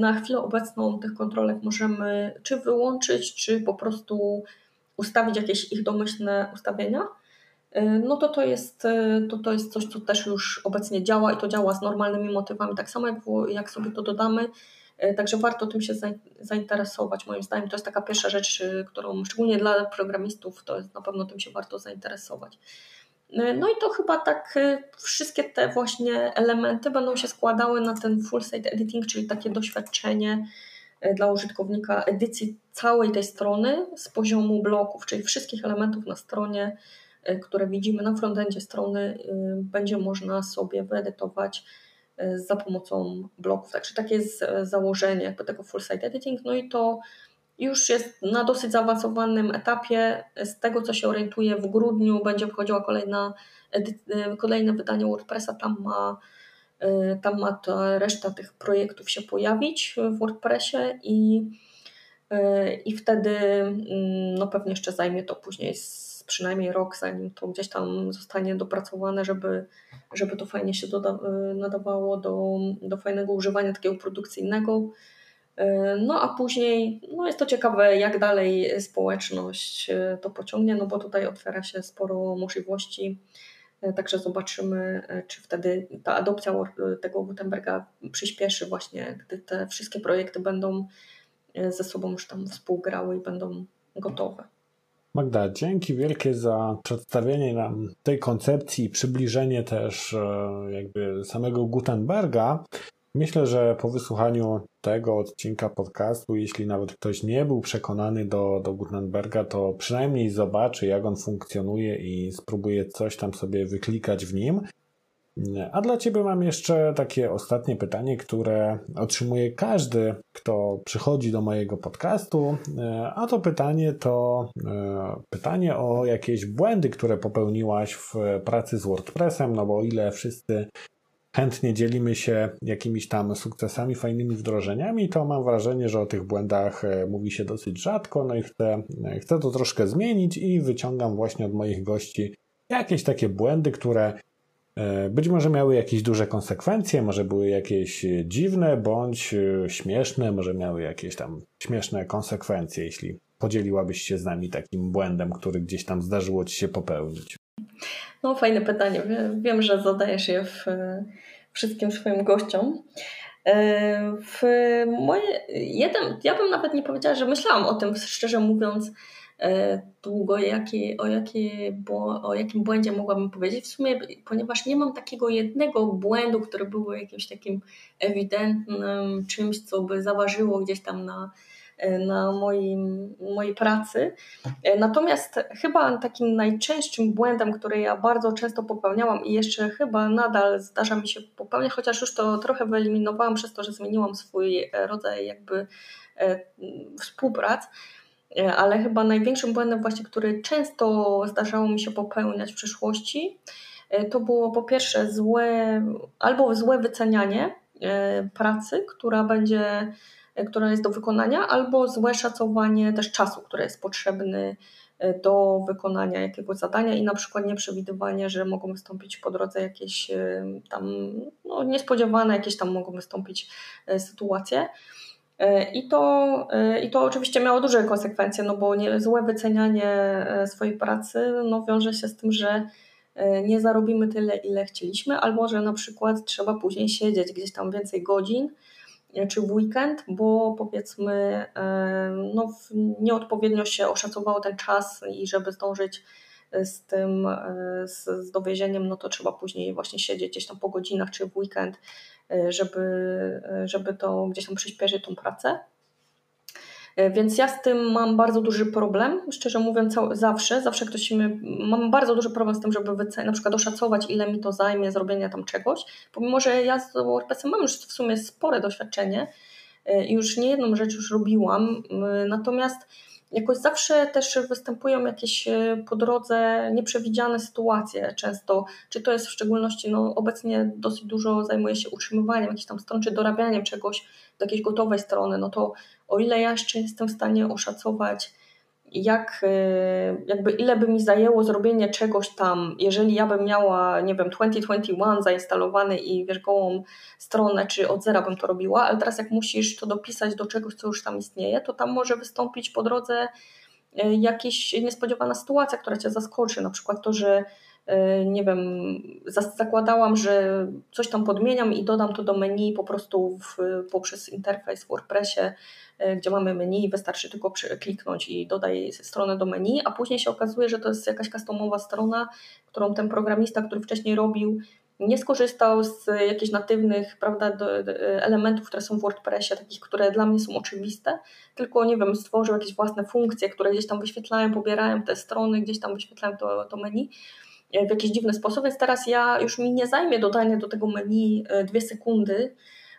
[SPEAKER 2] na chwilę obecną tych kontrolek możemy czy wyłączyć, czy po prostu ustawić jakieś ich domyślne ustawienia. Y, no to to jest, y, to to jest coś, co też już obecnie działa i to działa z normalnymi motywami, tak samo jak, jak sobie to dodamy. Y, także warto tym się zainteresować. Moim zdaniem to jest taka pierwsza rzecz, którą szczególnie dla programistów to jest na pewno tym się warto zainteresować. No i to chyba tak wszystkie te właśnie elementy będą się składały na ten full site editing, czyli takie doświadczenie dla użytkownika edycji całej tej strony z poziomu bloków, czyli wszystkich elementów na stronie które widzimy na frontendzie strony, y, będzie można sobie wyedytować y, za pomocą bloków. Także takie jest założenie jakby tego full site editing. No i to już jest na dosyć zaawansowanym etapie. Z tego, co się orientuję, w grudniu będzie wchodziła kolejna, kolejne wydanie WordPressa. Tam ma, tam ma ta reszta tych projektów się pojawić w WordPressie i, i wtedy mm, no pewnie jeszcze zajmie to później przynajmniej rok, zanim to gdzieś tam zostanie dopracowane, żeby, żeby to fajnie się doda, nadawało do, do fajnego używania takiego produkcyjnego. No a później no jest to ciekawe, jak dalej społeczność to pociągnie, no bo tutaj otwiera się sporo możliwości. Także zobaczymy, czy wtedy ta adopcja tego Gutenberga przyspieszy właśnie, gdy te wszystkie projekty będą ze sobą już tam współgrały i będą gotowe.
[SPEAKER 1] Magda, dzięki wielkie za przedstawienie nam tej koncepcji, przybliżenie też e, jakby samego Gutenberga. Myślę, że po wysłuchaniu tego odcinka podcastu, jeśli nawet ktoś nie był przekonany do, do Gutenberga, to przynajmniej zobaczy, jak on funkcjonuje i spróbuje coś tam sobie wyklikać w nim. A dla Ciebie mam jeszcze takie ostatnie pytanie, które otrzymuje każdy, kto przychodzi do mojego podcastu. A to pytanie to e, pytanie o jakieś błędy, które popełniłaś w pracy z WordPressem, no bo o ile wszyscy chętnie dzielimy się jakimiś tam sukcesami, fajnymi wdrożeniami, to mam wrażenie, że o tych błędach e, mówi się dosyć rzadko, no i chcę, e, chcę to troszkę zmienić i wyciągam właśnie od moich gości jakieś takie błędy, które e, być może miały jakieś duże konsekwencje, może były jakieś dziwne bądź śmieszne, może miały jakieś tam śmieszne konsekwencje, jeśli podzieliłabyś się z nami takim błędem, który gdzieś tam zdarzyło ci się popełnić.
[SPEAKER 2] No, fajne pytanie. Wiem, że zadajesz je w, wszystkim swoim gościom. E, w moje, jeden, ja bym nawet nie powiedziała, że myślałam o tym, szczerze mówiąc, e, długo, jaki, o, jakie, o jakim błędzie mogłabym powiedzieć. W sumie, ponieważ nie mam takiego jednego błędu, który był jakimś takim ewidentnym czymś, co by zaważyło gdzieś tam na, na moim, mojej pracy. Natomiast chyba takim najczęstszym błędem, który ja bardzo często popełniałam i jeszcze chyba nadal zdarza mi się popełniać, chociaż już to trochę wyeliminowałam przez to, że zmieniłam swój rodzaj jakby e, współprac, e, ale chyba największym błędem właśnie, który często zdarzało mi się popełniać w przyszłości, e, to było po pierwsze złe albo złe wycenianie pracy, która będzie która jest do wykonania, albo złe szacowanie też czasu, który jest potrzebny e, do wykonania jakiegoś zadania i na przykład nieprzewidywanie, że mogą wystąpić po drodze jakieś e, tam no, niespodziewane, jakieś tam mogą wystąpić e, sytuacje. I to, I to oczywiście miało duże konsekwencje, no bo nie, złe wycenianie swojej pracy no, wiąże się z tym, że nie zarobimy tyle, ile chcieliśmy, albo że na przykład trzeba później siedzieć gdzieś tam więcej godzin, czy w weekend, bo powiedzmy no, nieodpowiednio się oszacowało ten czas i żeby zdążyć z tym, z, z dowiezieniem, no to trzeba później właśnie siedzieć gdzieś tam po godzinach czy w weekend, e, żeby, żeby to gdzieś tam przyspieszyć tą pracę. E, więc ja z tym mam bardzo duży problem, szczerze mówiąc, zawsze, zawsze ktoś mi, mam bardzo duży problem z tym, żeby wycenić, na przykład oszacować, ile mi to zajmie zrobienie tam czegoś, pomimo, że ja z WordPressem mam już w sumie spore doświadczenie i już nie jedną rzecz już robiłam, natomiast jakoś zawsze też występują jakieś e, po drodze nieprzewidziane sytuacje często, czy to jest w szczególności, no obecnie dosyć dużo zajmuję się utrzymywaniem jakichś tam stron, czy dorabianiem czegoś do jakiejś gotowej strony, no to o ile ja jeszcze jestem w stanie oszacować, jak, y, jakby ile by mi zajęło zrobienie czegoś tam, jeżeli ja bym miała, nie wiem, 2021 zainstalowany i wiesz, gołą stronę, czy od zera bym to robiła, ale teraz jak musisz to dopisać do czegoś, co już tam istnieje, to tam może wystąpić po drodze y, jakaś niespodziewana sytuacja, która cię zaskoczy, na przykład to, że nie wiem, zakładałam, że coś tam podmieniam i dodam to do menu po prostu w, poprzez interfejs w WordPressie E, gdzie mamy menu, wystarczy tylko kliknąć i dodaj stronę do menu, a później się okazuje, że to jest jakaś customowa strona, którą ten programista, który wcześniej robił, nie skorzystał z jakichś natywnych prawda, elementów, które są w WordPressie, takich, które dla mnie są oczywiste, tylko nie wiem, stworzył jakieś własne funkcje, które gdzieś tam wyświetlają, pobierają te strony, gdzieś tam wyświetlają to, to menu. e, w jakiś dziwny sposób, więc teraz ja już mi nie zajmie dodanie do tego menu e, dwie sekundy,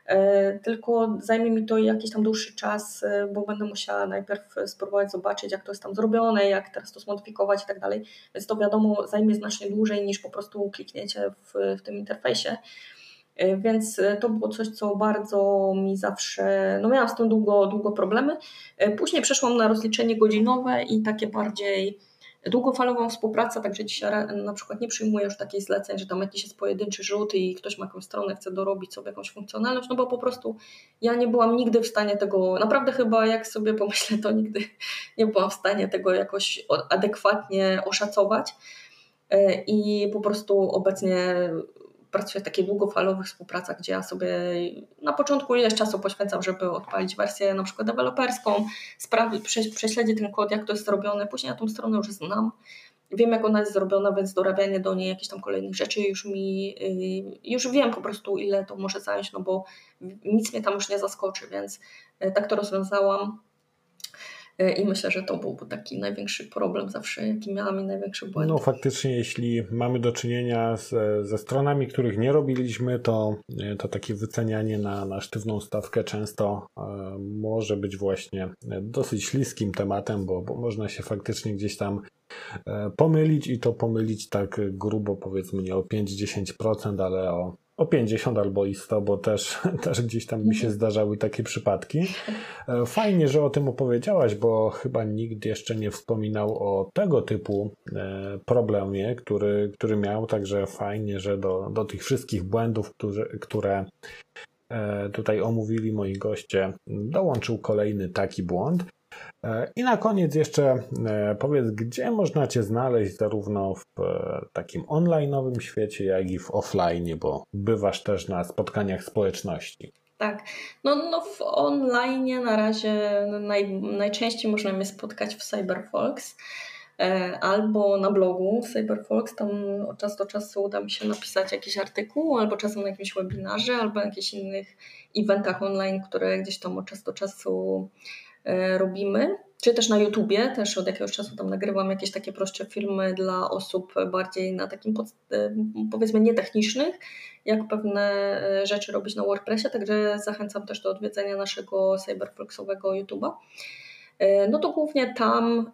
[SPEAKER 2] E, tylko zajmie mi to jakiś tam dłuższy czas, e, bo będę musiała najpierw spróbować zobaczyć, jak to jest tam zrobione, jak teraz to zmodyfikować i tak dalej. Więc to wiadomo zajmie znacznie dłużej niż po prostu kliknięcie w, w tym interfejsie. E, więc to było coś, co bardzo mi zawsze, no miałam z tym długo, długo problemy. Później przeszłam na rozliczenie godzinowe i takie bardziej długofalową współpracę, także dzisiaj na przykład nie przyjmuję już takich zleceń, że tam jakiś jest pojedynczy rzut i ktoś ma jakąś stronę, chce dorobić sobie jakąś funkcjonalność, no bo po prostu ja nie byłam nigdy w stanie tego, naprawdę chyba jak sobie pomyślę, to nigdy nie byłam w stanie tego jakoś adekwatnie oszacować. E, i po prostu obecnie pracuję w takiej długofalowych współpracach, gdzie ja sobie na początku ileś czasu poświęcam, żeby odpalić wersję na przykład deweloperską, sprawić, prześledzić ten kod, jak to jest zrobione, później ja tą stronę już znam wiem jak ona jest zrobiona, więc dorabianie do niej jakichś tam kolejnych rzeczy już mi, już wiem po prostu ile to może zająć, no bo nic mnie tam już nie zaskoczy, więc tak to rozwiązałam. E, I myślę, że to byłby taki największy problem zawsze, jaki miałam i największy błąd.
[SPEAKER 1] No faktycznie, jeśli mamy do czynienia z, ze stronami, których nie robiliśmy, to, e, to takie wycenianie na, na sztywną stawkę często e, może być właśnie dosyć śliskim tematem, bo, bo można się faktycznie gdzieś tam e, pomylić i to pomylić tak grubo, powiedzmy nie o 5-10%, ale o o 50 albo i 100, bo też, też gdzieś tam mi się mhm. zdarzały takie przypadki. E, fajnie, że o tym opowiedziałaś, bo chyba nikt jeszcze nie wspominał o tego typu e, problemie, który, który miał, także fajnie, że do, do tych wszystkich błędów, które, które tutaj omówili moi goście, dołączył kolejny taki błąd. E, I na koniec jeszcze e, powiedz, gdzie można Cię znaleźć zarówno w e, takim online'owym świecie, jak i w offline, bo bywasz też na spotkaniach społeczności.
[SPEAKER 2] Tak, no, no w online na razie naj, najczęściej można mnie spotkać w Cyberfolks albo na blogu Cyberfolks, tam od czasu do czasu uda mi się napisać jakiś artykuł, albo czasem na jakimś webinarze, albo na jakichś innych eventach online, które gdzieś tam od czasu do czasu robimy, czy też na YouTubie, też od jakiegoś czasu tam nagrywam jakieś takie prostsze filmy dla osób bardziej na takim e, powiedzmy nietechnicznych, jak pewne e, rzeczy robić na WordPressie, także zachęcam też do odwiedzenia naszego cyberfluxowego YouTube'a. No to głównie tam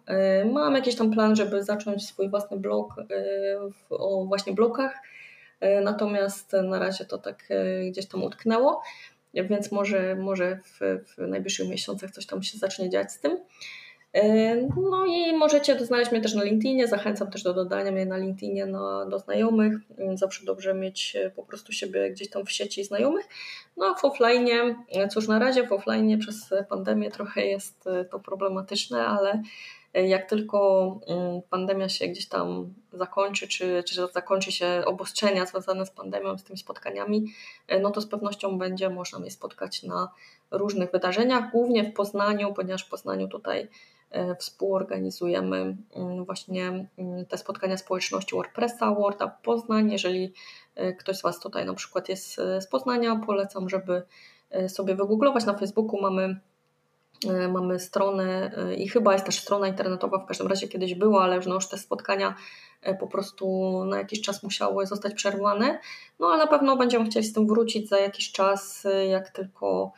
[SPEAKER 2] mam jakiś tam plan, żeby zacząć swój własny blog o właśnie blokach, natomiast na razie to tak gdzieś tam utknęło więc może, może w, w najbliższych miesiącach coś tam się zacznie dziać z tym. E, no i możecie znaleźć mnie też na LinkedInie. Zachęcam też do dodania mnie na LinkedInie no, do znajomych. Zawsze dobrze mieć e, po prostu siebie gdzieś tam w sieci znajomych. No a w offline, e, cóż na razie w offline przez pandemię trochę jest to problematyczne, ale jak tylko mm, pandemia się gdzieś tam zakończy, czy, czy zakończy się obostrzenia związane z pandemią, z tymi spotkaniami, e, no to z pewnością będzie można mnie spotkać na różnych wydarzeniach, głównie w Poznaniu, ponieważ w Poznaniu tutaj e, współorganizujemy mm, właśnie mm, te spotkania społeczności WordPressa, WordUp Poznań. Jeżeli e, ktoś z Was tutaj na przykład jest z Poznania, polecam, żeby sobie wygooglować. Na Facebooku mamy mamy stronę e, i chyba jest też strona internetowa, w każdym razie kiedyś była, ale no, już te spotkania e, po prostu na jakiś czas musiały zostać przerwane. No ale na pewno będziemy chcieli z tym wrócić za jakiś czas, jak tylko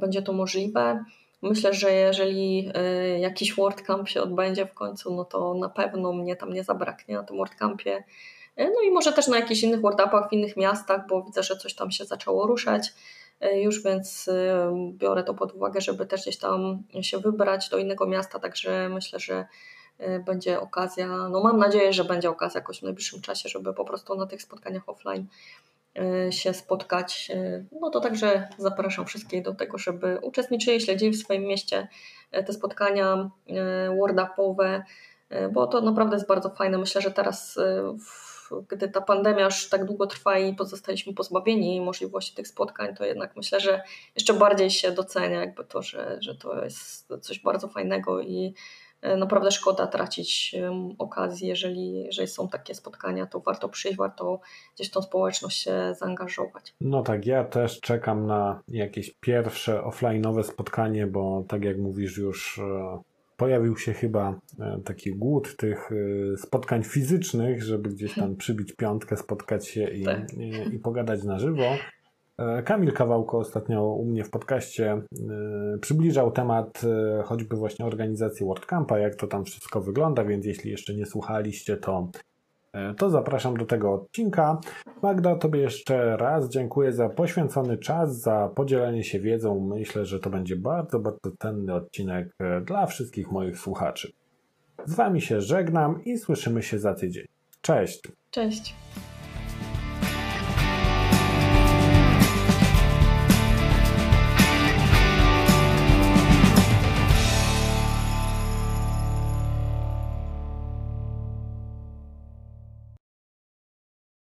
[SPEAKER 2] będzie to możliwe. Myślę, że jeżeli jakiś WordCamp się odbędzie w końcu, no to na pewno mnie tam nie zabraknie na tym WordCampie. No i może też na jakichś innych WordUpach w innych miastach, bo widzę, że coś tam się zaczęło ruszać. E, już więc e, biorę to pod uwagę, żeby też gdzieś tam się wybrać do innego miasta, także myślę, że e, będzie okazja, no mam nadzieję, że będzie okazja jakoś w najbliższym czasie, żeby po prostu na tych spotkaniach offline się spotkać. No to także zapraszam wszystkich do tego, żeby uczestniczyli, śledzili w swoim mieście te spotkania WordUpowe, bo to naprawdę jest bardzo fajne. Myślę, że teraz w gdy ta pandemia już tak długo trwa i pozostaliśmy pozbawieni możliwości tych spotkań, to jednak myślę, że jeszcze bardziej się docenia jakby to, że, że to jest coś bardzo fajnego i e, naprawdę szkoda tracić okazję, jeżeli, jeżeli są takie spotkania, to warto przyjść, warto gdzieś tą społeczność się zaangażować.
[SPEAKER 1] No tak, ja też czekam na jakieś pierwsze offline'owe spotkanie, bo tak jak mówisz już e, pojawił się chyba e, taki głód tych e, spotkań fizycznych, żeby gdzieś tam przybić piątkę, spotkać się i, tak. i, i pogadać na żywo. E, Kamil Kawałko ostatnio u mnie w podcaście przybliżał temat choćby właśnie organizacji WordCampa, jak to tam wszystko wygląda, więc jeśli jeszcze nie słuchaliście, to to zapraszam do tego odcinka. Magda, Tobie jeszcze raz dziękuję za poświęcony czas, za podzielenie się wiedzą. Myślę, że to będzie bardzo, bardzo cenny odcinek e, dla wszystkich moich słuchaczy. Z Wami się żegnam i słyszymy się za tydzień. Cześć.
[SPEAKER 2] Cześć.